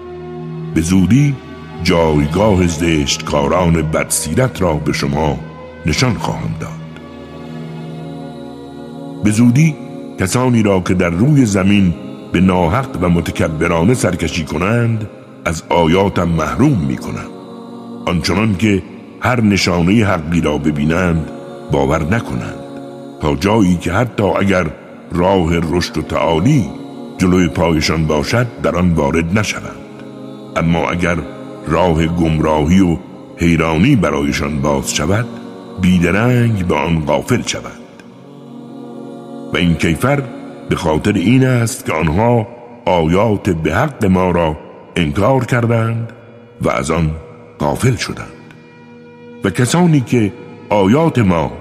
به زودی جایگاه زشتکاران بدسیرت را به شما نشان خواهم داد. به زودی کسانی را که در روی زمین به ناحق و متکبرانه سرکشی کنند از آیاتم محروم می کنم آنچنان که هر نشانه حقی را ببینند باور نکنند. تا جایی که حتی اگر راه رشد و تعالی جلوی پایشان باشد در آن وارد نشوند. اما اگر راه گمراهی و حیرانی برایشان باز شود بیدرنگ به آن غافل شود. و این کیفر به خاطر این است که آنها آیات به حق ما را انکار کردند و از آن غافل شدند. و کسانی که آیات ما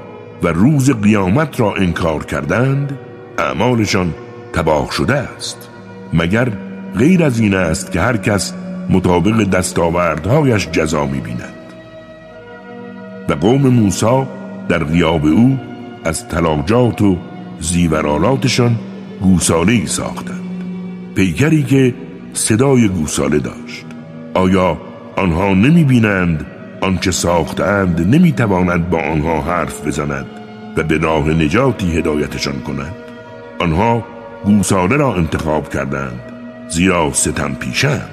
و روز قیامت را انکار کردند اعمالشان تباه شده است. مگر غیر از این است که هر کس مطابق دستاوردهایش جزا می‌بیند. و قوم موسی در غیاب او از تلاجات و زیورالاتشان گوساله ای ساختند. پیکری که صدای گوساله داشت. آیا آنها نمی بینند آنچه ساختند نمی تواند با آنها حرف بزند و به راه نجاتی هدایتشان کند. آنها گوساله را انتخاب کردند زیرا ستم پیشند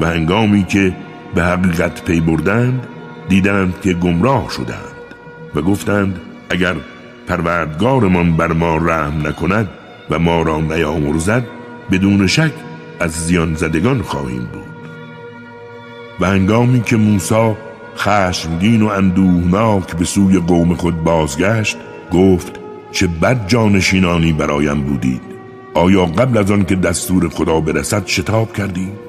و هنگامی که به حقیقت پی بردند دیدند که گمراه شدند و گفتند اگر پروردگارمان بر ما رحم نکند و ما را نیامرزد بدون شک از زیان زدگان خواهیم بود. و هنگامی که موسی خشمگین و اندوهناک به سوی قوم خود بازگشت گفت چه بد جانشینانی برایم بودید. آیا قبل از آن که دستور خدا برسد شتاب کردید؟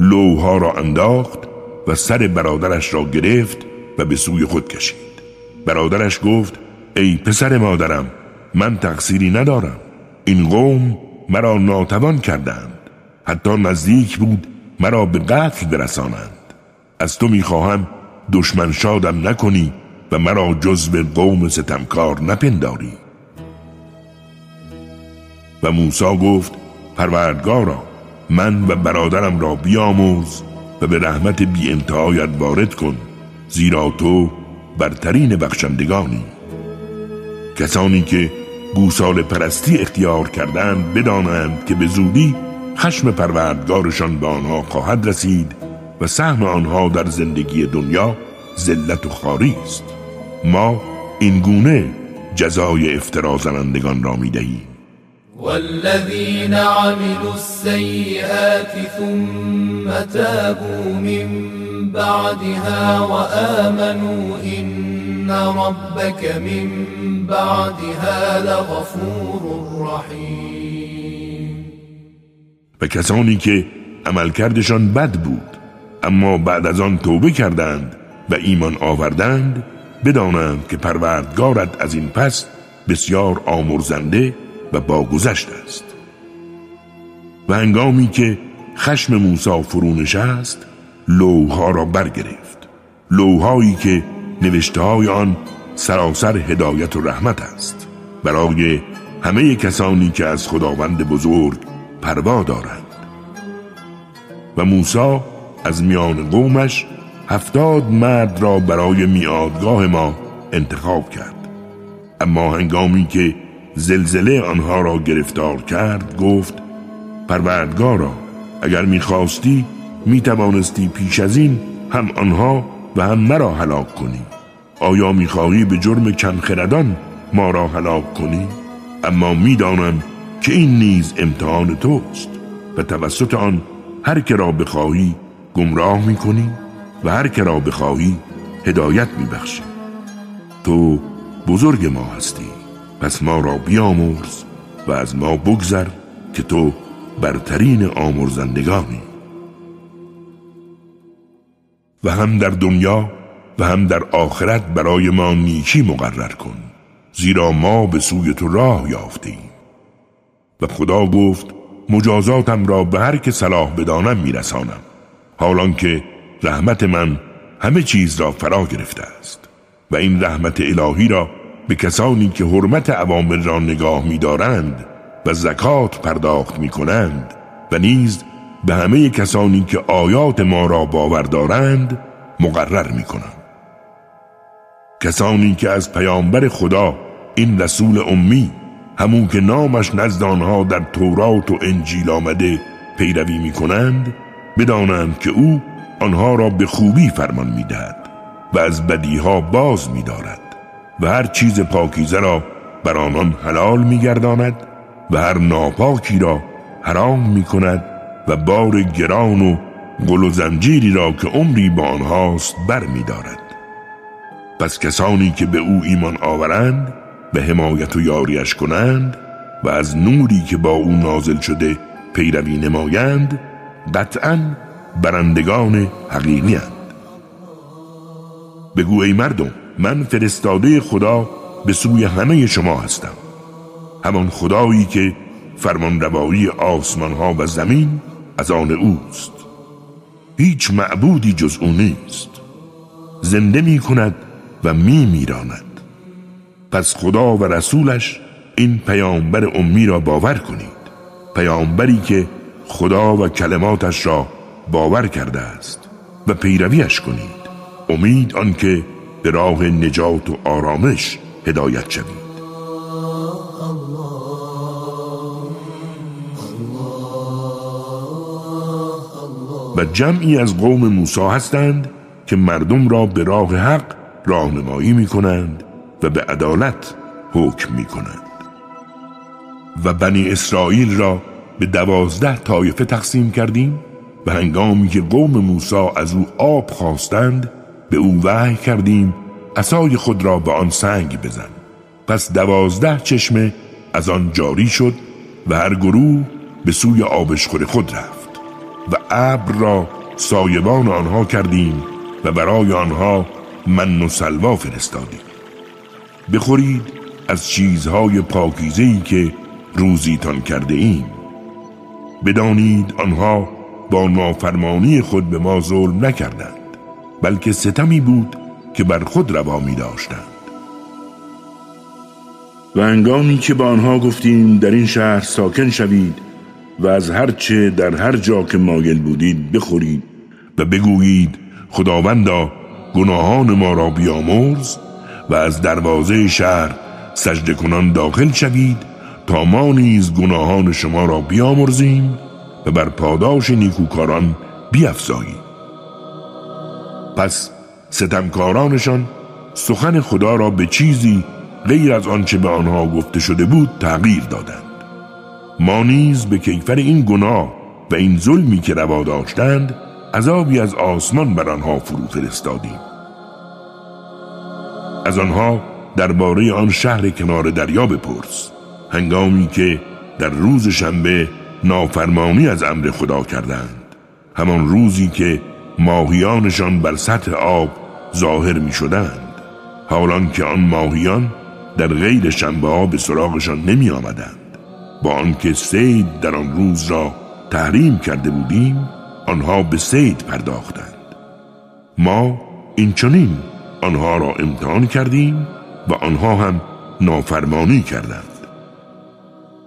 لوها را انداخت و سر برادرش را گرفت و به سوی خود کشید. برادرش گفت ای پسر مادرم من تقصیری ندارم. این قوم مرا ناتوان کردند. حتی نزدیک بود مرا به قتل برسانند. از تو می‌خواهم دشمن شادم نکنی و مرا جزو قوم ستمکار نپنداری. و موسی گفت پروردگارا من و برادرم را بیاموز و به رحمت بی انتهایت وارد کن زیرا تو برترین بخشندگانی. کسانی که گوسال پرستی اختیار کردند بدانند که به زودی خشم پروردگارشان به آنها خواهد رسید و سهم آنها در زندگی دنیا ذلت و خاری است. ما این گونه جزای افترا زنندگان را می دهیم والذین عملوا السیئات ثم تابوا من بعدها وآمنوا إن إن ربك من بعدها لغفور رحیم و کسانی که عملکردشان بد بود اما بعد از آن توبه کردند و ایمان آوردند بدانند که پروردگارت از این پس بسیار آمرزنده و باگذشت است. و هنگامی که خشم موسی فرونش است لوها را برگرفت. لوهایی که نوشته های آن سراسر هدایت و رحمت است. برای همه کسانی که از خداوند بزرگ پروا دارند. و موسی از میان قومش هفتاد مرد را برای میادگاه ما انتخاب کرد. اما هنگامی که زلزله آنها را گرفتار کرد گفت پروردگارا اگر می‌خواستی می‌توانستی پیش از این هم آنها و هم مرا هلاک کنی. آیا می‌خواهی به جرم کمخردان ما را هلاک کنی؟ اما می‌دانم که این نیز امتحان توست و توسط آن هر که را بخواهی گمراه می‌کنی و هر که را بخواهی هدایت میبخشی. تو بزرگ ما هستی. پس ما را بیامرز و از ما بگذر که تو برترین آمرزندگانی. و هم در دنیا و هم در آخرت برای ما نیکی مقرر کن زیرا ما به سوی تو راه یافتیم و خدا گفت مجازاتم را به هر که صلاح بدانم میرسانم حالان که رحمت من همه چیز را فرا گرفته است. و این رحمت الهی را به کسانی که حرمت عوامل را نگاه می‌دارند و زکات پرداخت می‌کنند و نیز به همه کسانی که آیات ما را باور دارند مقرر می‌کنم. کسانی که از پیامبر خدا این رسول امی همون که نامش نزد آنها در تورات و انجیل آمده پیروی می‌کنند بدانند که او آنها را به خوبی فرمان می‌دهد و از بدیها باز میدارد و هر چیز پاکیزه را بر آنان حلال میگرداند و هر ناپاکی را حرام می‌کند و بار گران و گل و زنجیری را که عمری با آنهاست بر میدارد پس کسانی که به او ایمان آورند به حمایت و یاریش کنند و از نوری که با او نازل شده پیروی نمایند قطعا برندگان حقیقی هند. بگو ای مردم من فرستاده خدا به سوی همه شما هستم همان خدایی که فرمان روایی آسمان ها و زمین از آن اوست. هیچ معبودی جز او نیست. زنده می کند و می میراند پس خدا و رسولش این پیامبر امی را باور کنید. پیامبری که خدا و کلماتش را باور کرده است و پیرویش کنید. امید آنکه به راه نجات و آرامش هدایت شوید. و جمعی از قوم موسی هستند که مردم را به راه حق راهنمایی می کنند و به عدالت حکم می کنند و بنی اسرائیل را به دوازده طایفه تقسیم کردیم و هنگامی که قوم موسی از او آب خواستند به او وحی کردیم اسای خود را به آن سنگ بزن. پس دوازده چشمه از آن جاری شد و هر گروه به سوی آبشخور خود رفت. ابر را سایبان آنها کردیم و برای آنها من و سلوا فرستادیم. بخورید از چیزهای پاکیزهی که روزیتان کرده ایم بدانید آنها با نافرمانی خود به ما ظلم نکردند بلکه ستمی بود که بر خود روا می داشتند و انگامی که با آنها گفتیم در این شهر ساکن شوید و از هرچه در هر جا که مایل بودید بخورید و بگویید خداوندا گناهان ما را بیامرز و از دروازه شهر سجده کنان داخل شوید تا ما نیز گناهان شما را بیامرزیم و بر پاداش نیکوکاران بیافزاییم پس ستمکارانشان سخن خدا را به چیزی غیر از آنچه به آنها گفته شده بود تغییر دادند. ما نیز به کیفر این گناه و این ظلمی که روا داشتند عذابی از آسمان بر آنها فرو فرستادیم از آنها درباره آن شهر کنار دریا بپرس هنگامی که در روز شنبه نافرمانی از امر خدا کردند. همان روزی که ماهیانشان بر سطح آب ظاهر می شدند حالان که آن ماهیان در غیر شنبه ها به سراغشان نمی آمدند با آنکه سید در آن روز را تحریم کرده بودیم آنها به سید پرداختند. ما این چنین آنها را امتحان کردیم و آنها هم نافرمانی کردند.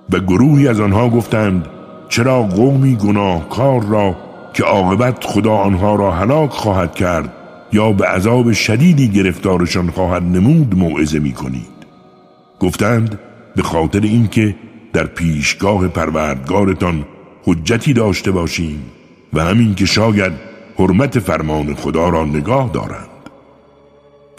و گروهی از آنها گفتند چرا قومی گناهکار را که عاقبت خدا آنها را هلاک خواهد کرد یا به عذاب شدیدی گرفتارشان خواهد نمود موعظه می کنید گفتند به خاطر اینکه در پیشگاه پروردگارتان حجتی داشته باشیم و همین که شاید حرمت فرمان خدا را نگاه دارند.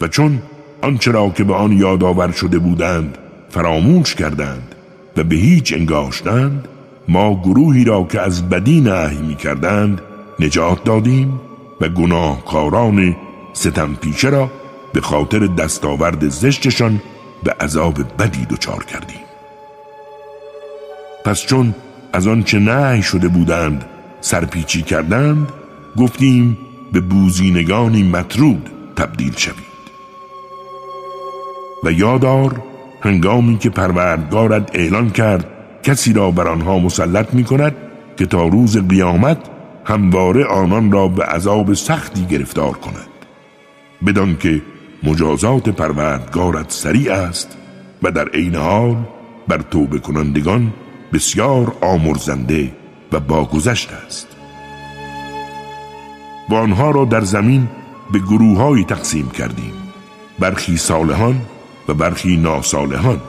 و چون آنچه را که به آن یادآور شده بودند فراموش کردند و به هیچ انگاشتند ما گروهی را که از بدی نهی می کردند نجات دادیم و گناهکاران ستم پیشه را به خاطر دستاورد زشتشان به عذاب بدی دچار کردیم. پس چون از آنچه نهی شده بودند سرپیچی کردند گفتیم به بوزینگانی مطرود تبدیل شوید. و یادار هنگامی که پروردگارت اعلان کرد کسی را بر آنها مسلط می کند که تا روز قیامت همواره آنان را به عذاب سختی گرفتار کند. بدان که مجازات پروردگارت سریع است و در عین حال بر توبه کنندگان بسیار آمرزنده و باگذشت است. و آنها را در زمین به گروههایی تقسیم کردیم برخی صالحان و برخی ناصالحان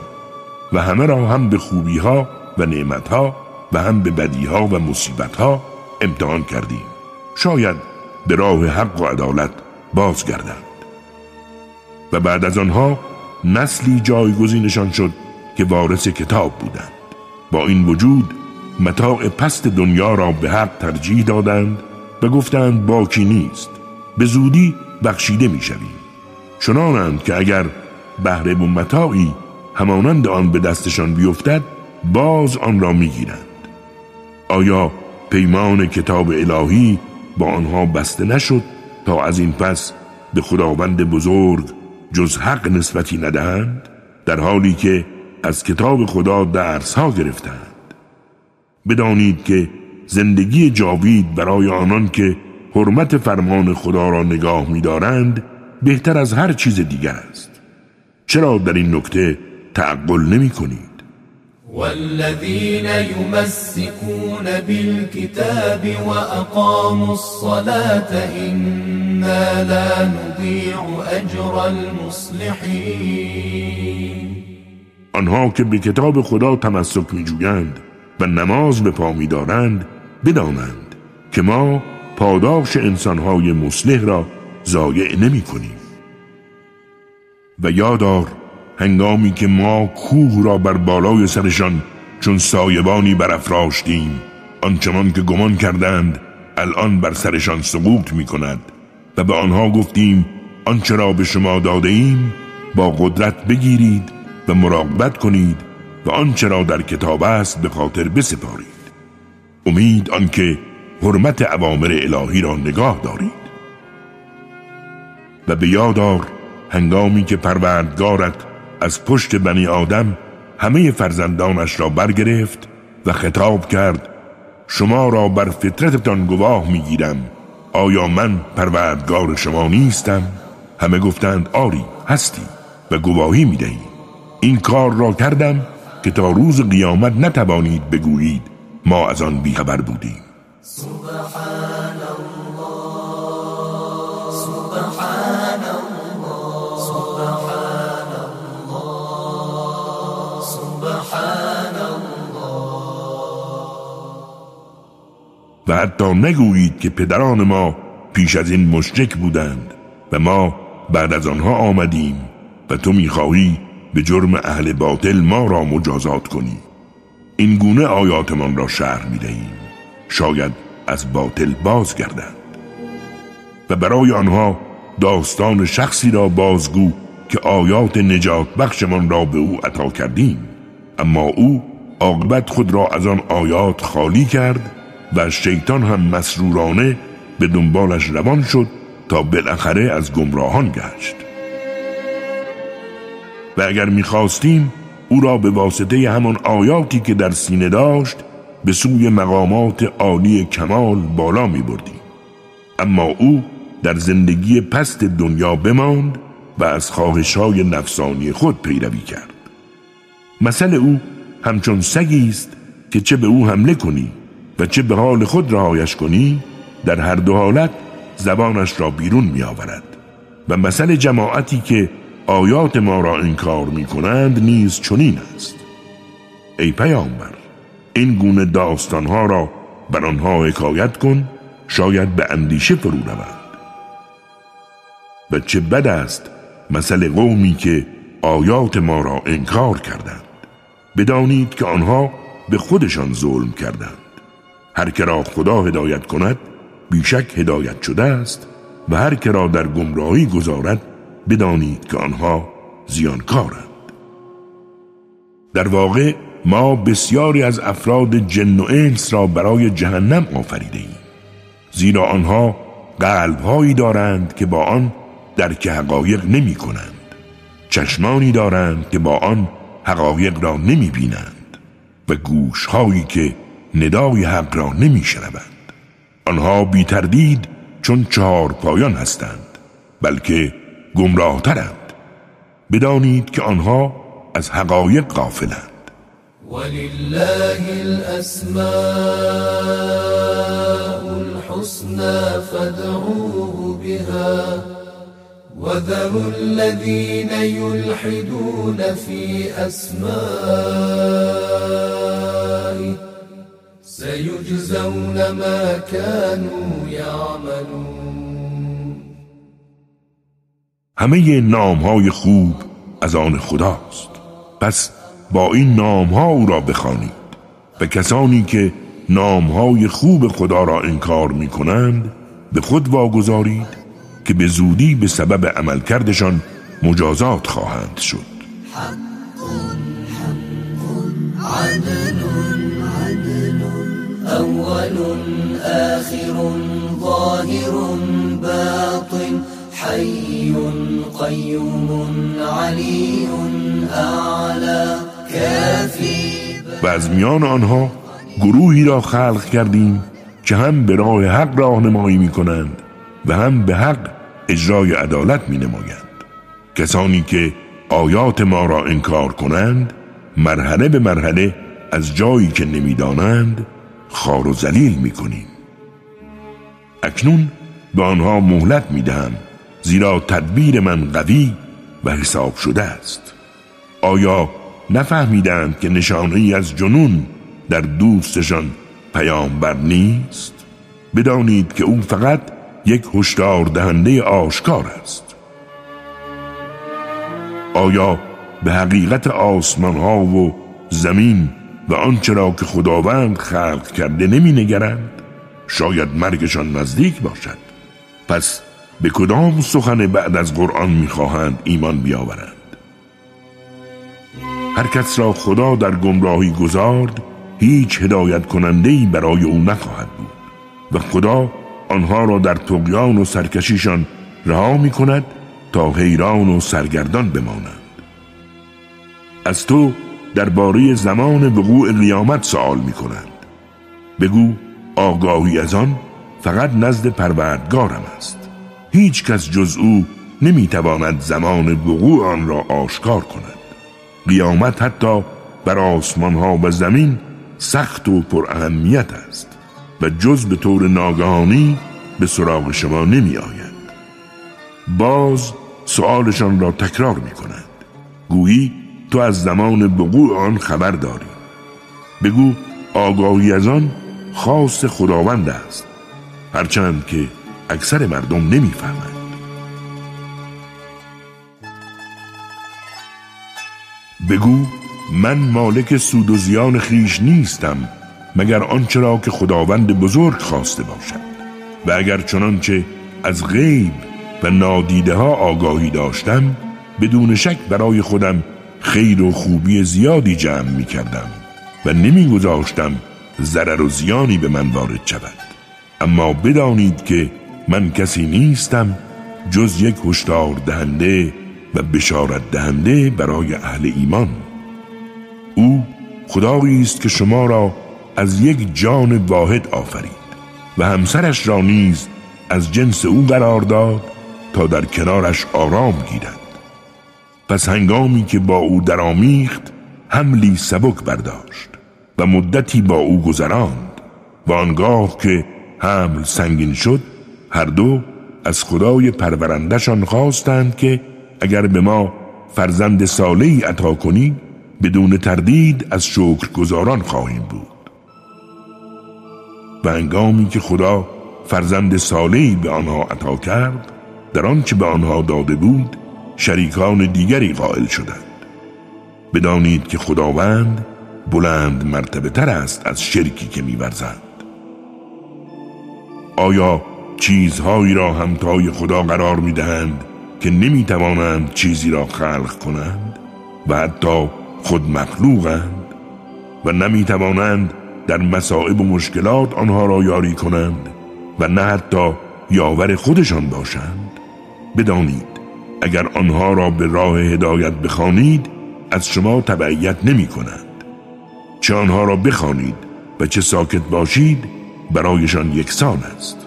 و همه را هم به خوبی ها و نعمت ها و هم به بدی ها و مصیبت ها امتحان کردیم. شاید به راه حق و عدالت بازگردند. و بعد از آنها نسلی جایگزینشان شد که وارث کتاب بودند. با این وجود متاع پست دنیا را به حق ترجیح دادند و گفتند باکی نیست به زودی بخشیده می شویم چنانند که اگر بهره و متاعی همانند آن به دستشان بیفتد باز آن را می‌گیرند. آیا پیمان کتاب الهی با آنها بسته نشد تا از این پس به خداوند بزرگ جز حق نسبتی ندهند؟ در حالی که از کتاب خدا درس ها گرفتند. بدانید که زندگی جاوید برای آنان که حرمت فرمان خدا را نگاه می‌دارند بهتر از هر چیز دیگر است. چرا در این نکته تعقل نمی کنید والذين يمسكون بالكتاب وأقاموا الصلاة إنا لا نضيع أجر المصلحين آنها که به کتاب خدا تمسک می جویند و نماز به پا می دارند بدانند که ما پاداش انسانهای مصلح را ضایع نمی کنیم و یادار هنگامی که ما کوه را بر بالای سرشان چون سایبانی برافراشتیم آنچنان که گمان کردند الان بر سرشان سقوط می کند و به آنها گفتیم آنچه را به شما داده ایم با قدرت بگیرید و مراقبت کنید و آنچه را در کتاب است به خاطر بسپارید. امید آنکه حرمت عوامر الهی را نگاه دارید. و به یادار هنگامی که پروردگارت از پشت بنی آدم همه فرزندانش را برگرفت و خطاب کرد شما را بر فطرتتان گواه می‌گیرم. آیا من پروردگار شما نیستم؟ همه گفتند آری هستی و گواهی می‌دهی این کار را کردم که تا روز قیامت نتوانید بگویید ما از آن بیخبر بودیم. سبحان و حتی نگویید که پدران ما پیش از این مشرک بودند و ما بعد از آنها آمدیم و تو می‌خواهی به جرم اهل باطل ما را مجازات کنی. این گونه آیاتمان را شرح می‌دهیم. شاید از باطل باز گردند و برای آنها داستان شخصی را بازگو که آیات نجات بخشمان را به او عطا کردیم. اما او عاقبت خود را از آن آیات خالی کرد و شیطان هم مسرورانه به دنبالش روان شد تا بالاخره از گمراهان گشت. و اگر می‌خواستیم او را به واسطه همان آیاتی که در سینه داشت به سوی مقامات عالی کمال بالا می بردیم. اما او در زندگی پست دنیا بماند و از خواهشهای نفسانی خود پیروی کرد مثل او همچون سگی است که چه به او حمله کنی و چه به حال خود رهایش کنی در هر دو حالت زبانش را بیرون می آورد و مثل جماعتی که آیات ما را انکار می کنند نیز چنین است. ای پیامبر این گونه داستانها را بر آنها حکایت کن شاید به اندیشه فرو روند. و چه بد است مثل قومی که آیات ما را انکار کردند. بدانید که آنها به خودشان ظلم کردند. هر که را خدا هدایت کند بیشک هدایت شده است و هر که را در گمراهی گذارد بدانید که آنها زیانکارند. در واقع ما بسیاری از افراد جن و انس را برای جهنم آفریده ایم زیرا آنها قلبهایی دارند که با آن درک حقایق نمی کنند چشمانی دارند که با آن حقایق را نمی بینند و گوشهایی که ندای حق را نمی شنوند آنها بی تردید چون چهار پایان هستند بلکه گمراهترند. بدانید که آنها از حقایق غافلند. ولله الأسماء الحسنى فادعوه بها وذروا الذين يلحدون في أسمائه سيجزون ما كانوا يعملون. همه نام های خوب از آن خداست پس با این نام ها او را بخوانید و کسانی که نام های خوب خدا را انکار می کنند به خود واگذارید که به زودی به سبب عملکردشان مجازات خواهند شد اول آخر ظاهر باطن حی قیوم علی اعلا کافی و از میان آنها گروهی را خلق کردیم که هم به راه حق راهنمایی می کنند و هم به حق اجرای عدالت می نمایند کسانی که آیات ما را انکار کنند مرحله به مرحله از جایی که نمی‌دانند خار و زلیل می کنیم اکنون به آنها مهلت می دهم زیرا تدبیر من قوی و حساب شده است. آیا نفهمیدند که نشانه ای از جنون در دوستشان پیامبر نیست؟ بدانید که او فقط یک هشدار دهنده آشکار است. آیا به حقیقت آسمان ها و زمین و آنچه را که خداوند خلق کرده نمی نگرند؟ شاید مرگشان نزدیک باشد. پس به کدام سخن بعد از قرآن می‌خواهند ایمان بیاورند؟ هر کس را خدا در گمراهی گذارد هیچ هدایت کننده برای او نخواهد بود و خدا آنها را در تقیان و سرکشیشان رها می کند تا حیران و سرگردان بمانند. از تو درباره زمان وقوع قیامت سوال می کنند بگو آگاهی از آن فقط نزد پروردگارم است. هیچ کس جز او نمی‌تواند زمان وقوع آن را آشکار کند. قیامت حتی بر آسمان ها و زمین سخت و پر اهمیت است و جز به طور ناگهانی به سراغ شما نمی آید باز سؤالشان را تکرار می کند گویی تو از زمان وقوع آن خبر داری. بگو آگاهی از آن خاص خداوند است. هرچند که اکثر مردم نمی‌فهمند. بگو من مالک سود و زیان خیش نیستم مگر آنچه را که خداوند بزرگ خواسته باشد. و اگر چنانچه از غیب و نادیده ها آگاهی داشتم بدون شک برای خودم خیر و خوبی زیادی جمع می کردم و نمی گذاشتم ضرر و زیانی به من وارد شود. اما بدانید که من کسی نیستم جز یک هشدار دهنده و بشارت دهنده برای اهل ایمان. او خدایی است که شما را از یک جان واحد آفرید و همسرش را نیز از جنس او قرار داد تا در کنارش آرام گیرد. پس هنگامی که با او درآمیخت حملی سبک برداشت و مدتی با او گذراند و آنگاه که حمل سنگین شد هر دو از خدای پرورندشان خواستند که اگر به ما فرزند سالی عطا کنی بدون تردید از شکر گذاران خواهیم بود. و انگامی که خدا فرزند سالی به آنها عطا کرد در آنچه به آنها داده بود شریکان دیگری قائل شدند. بدانید که خداوند بلند مرتبه تر است از شرکی که میورزند آیا چیزهایی را همتای خدا قرار می‌دهند که نمی‌توانند چیزی را خلق کنند و حتی خود مخلوقند و نمی‌توانند در مصائب و مشکلات آنها را یاری کنند و نه حتی یاور خودشان باشند. بدانید اگر آنها را به راه هدایت بخوانید از شما تبعیت نمی کنند چه آنها را بخوانید و چه ساکت باشید برایشان یکسان است.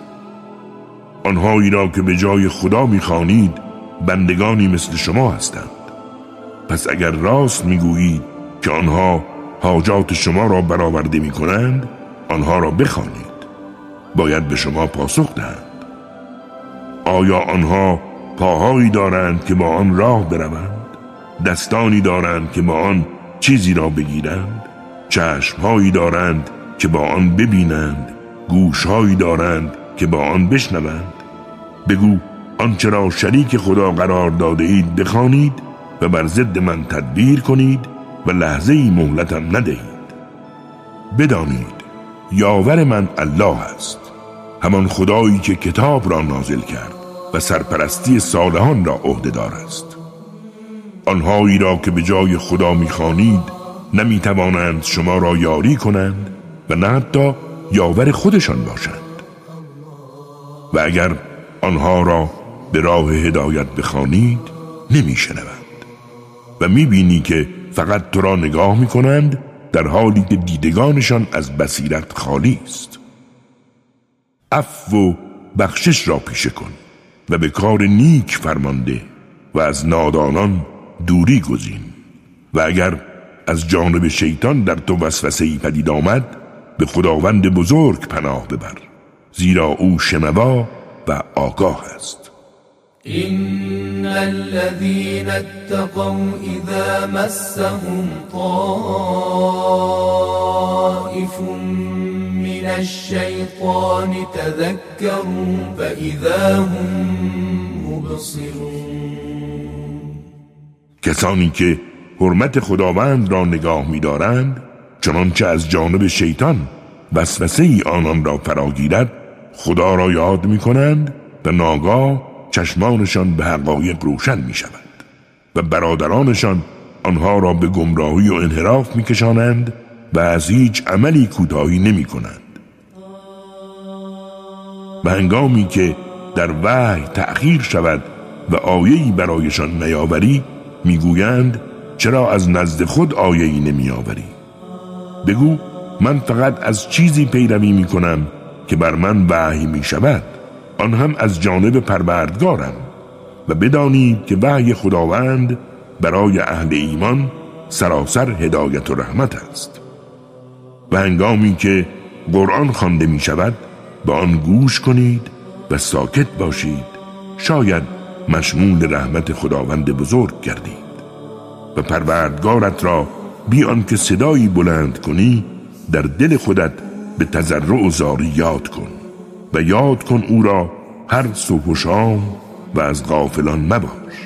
آنهایی را که به جای خدا می‌خوانید بندگانی مثل شما هستند. پس اگر راست می‌گویید که آنها حاجات شما را برآورده می کنند آنها را بخوانید. باید به شما پاسخ دهند. آیا آنها پاهایی دارند که با آن راه بروند؟ دستانی دارند که با آن چیزی را بگیرند؟ چشمهایی دارند که با آن ببینند؟ گوشهایی دارند که با آن بشنوند؟ بگو آنچه را شریک خدا قرار داده اید بخوانید و بر ضد من تدبیر کنید و لحظه ای مهلتم ندهید. بدانید یاور من الله است همان خدایی که کتاب را نازل کرد و سرپرستی صالحان را عهدهدار است. آنهایی را که به جای خدا می‌خوانید نمی‌توانند شما را یاری کنند و نه حتی یاور خودشان باشند. و اگر آنها را به راه هدایت بخوانید نمیشنوند و می‌بینی که فقط تو را نگاه می‌کنند در حالی که دیدگانشان از بصیرت خالی است. عفو و بخشش را پیشه کن و به کار نیک فرمانده و از نادانان دوری گزین و اگر از جانب شیطان در تو وسوسه پدید آمد به خداوند بزرگ پناه ببر زیرا او شنوا و آگاه است. إن الذين اتقوا إذا مسهم طائف من الشيطان تذكروا فإذا هم مبصرون کسانی که حرمت خداوند را نگاه می‌دارند چنانچه از جانب شیطان وسوسه ای آنان را فراگیرد خدا را یاد می کنند و ناگاه چشمانشان به حقایق روشن می شود و برادرانشان آنها را به گمراهی و انحراف می کشانند و از هیچ عملی کوتاهی نمی کنند و هنگامی که در وحی تأخیر شود و آیهی برایشان نیاوری می‌گویند چرا از نزد خود آیهی نمیآوری؟ بگو من فقط از چیزی پیروی می کنم که بر من وحی می شود آن هم از جانب پروردگارم و بدانید که وحی خداوند برای اهل ایمان سراسر هدایت و رحمت است. و هنگامی که قرآن خوانده می شود به آن گوش کنید و ساکت باشید. شاید مشمول رحمت خداوند بزرگ گردید. و پروردگارت را بیان که صدایی بلند کنی در دل خودت به تضرع و زاری یاد کن و یاد کن او را هر صبح و شام و از غافلان مباش.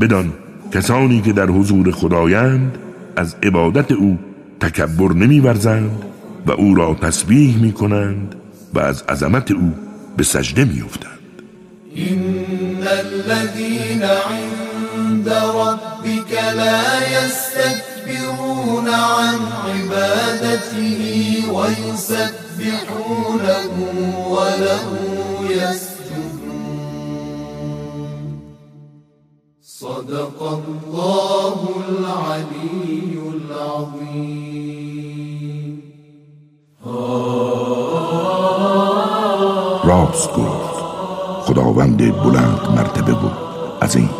بدان کسانی که در حضور خدایند از عبادت او تکبر نمیورزند و او را تسبیح می کنند و از عظمت او به سجده می افتند این الذين عند ربك لا يستكبرون عن عبادته ويسبحونه وله يسجدون. صدق الله العلي العظيم. راست گفت خداوند بلند مرتبه بود. عظیم.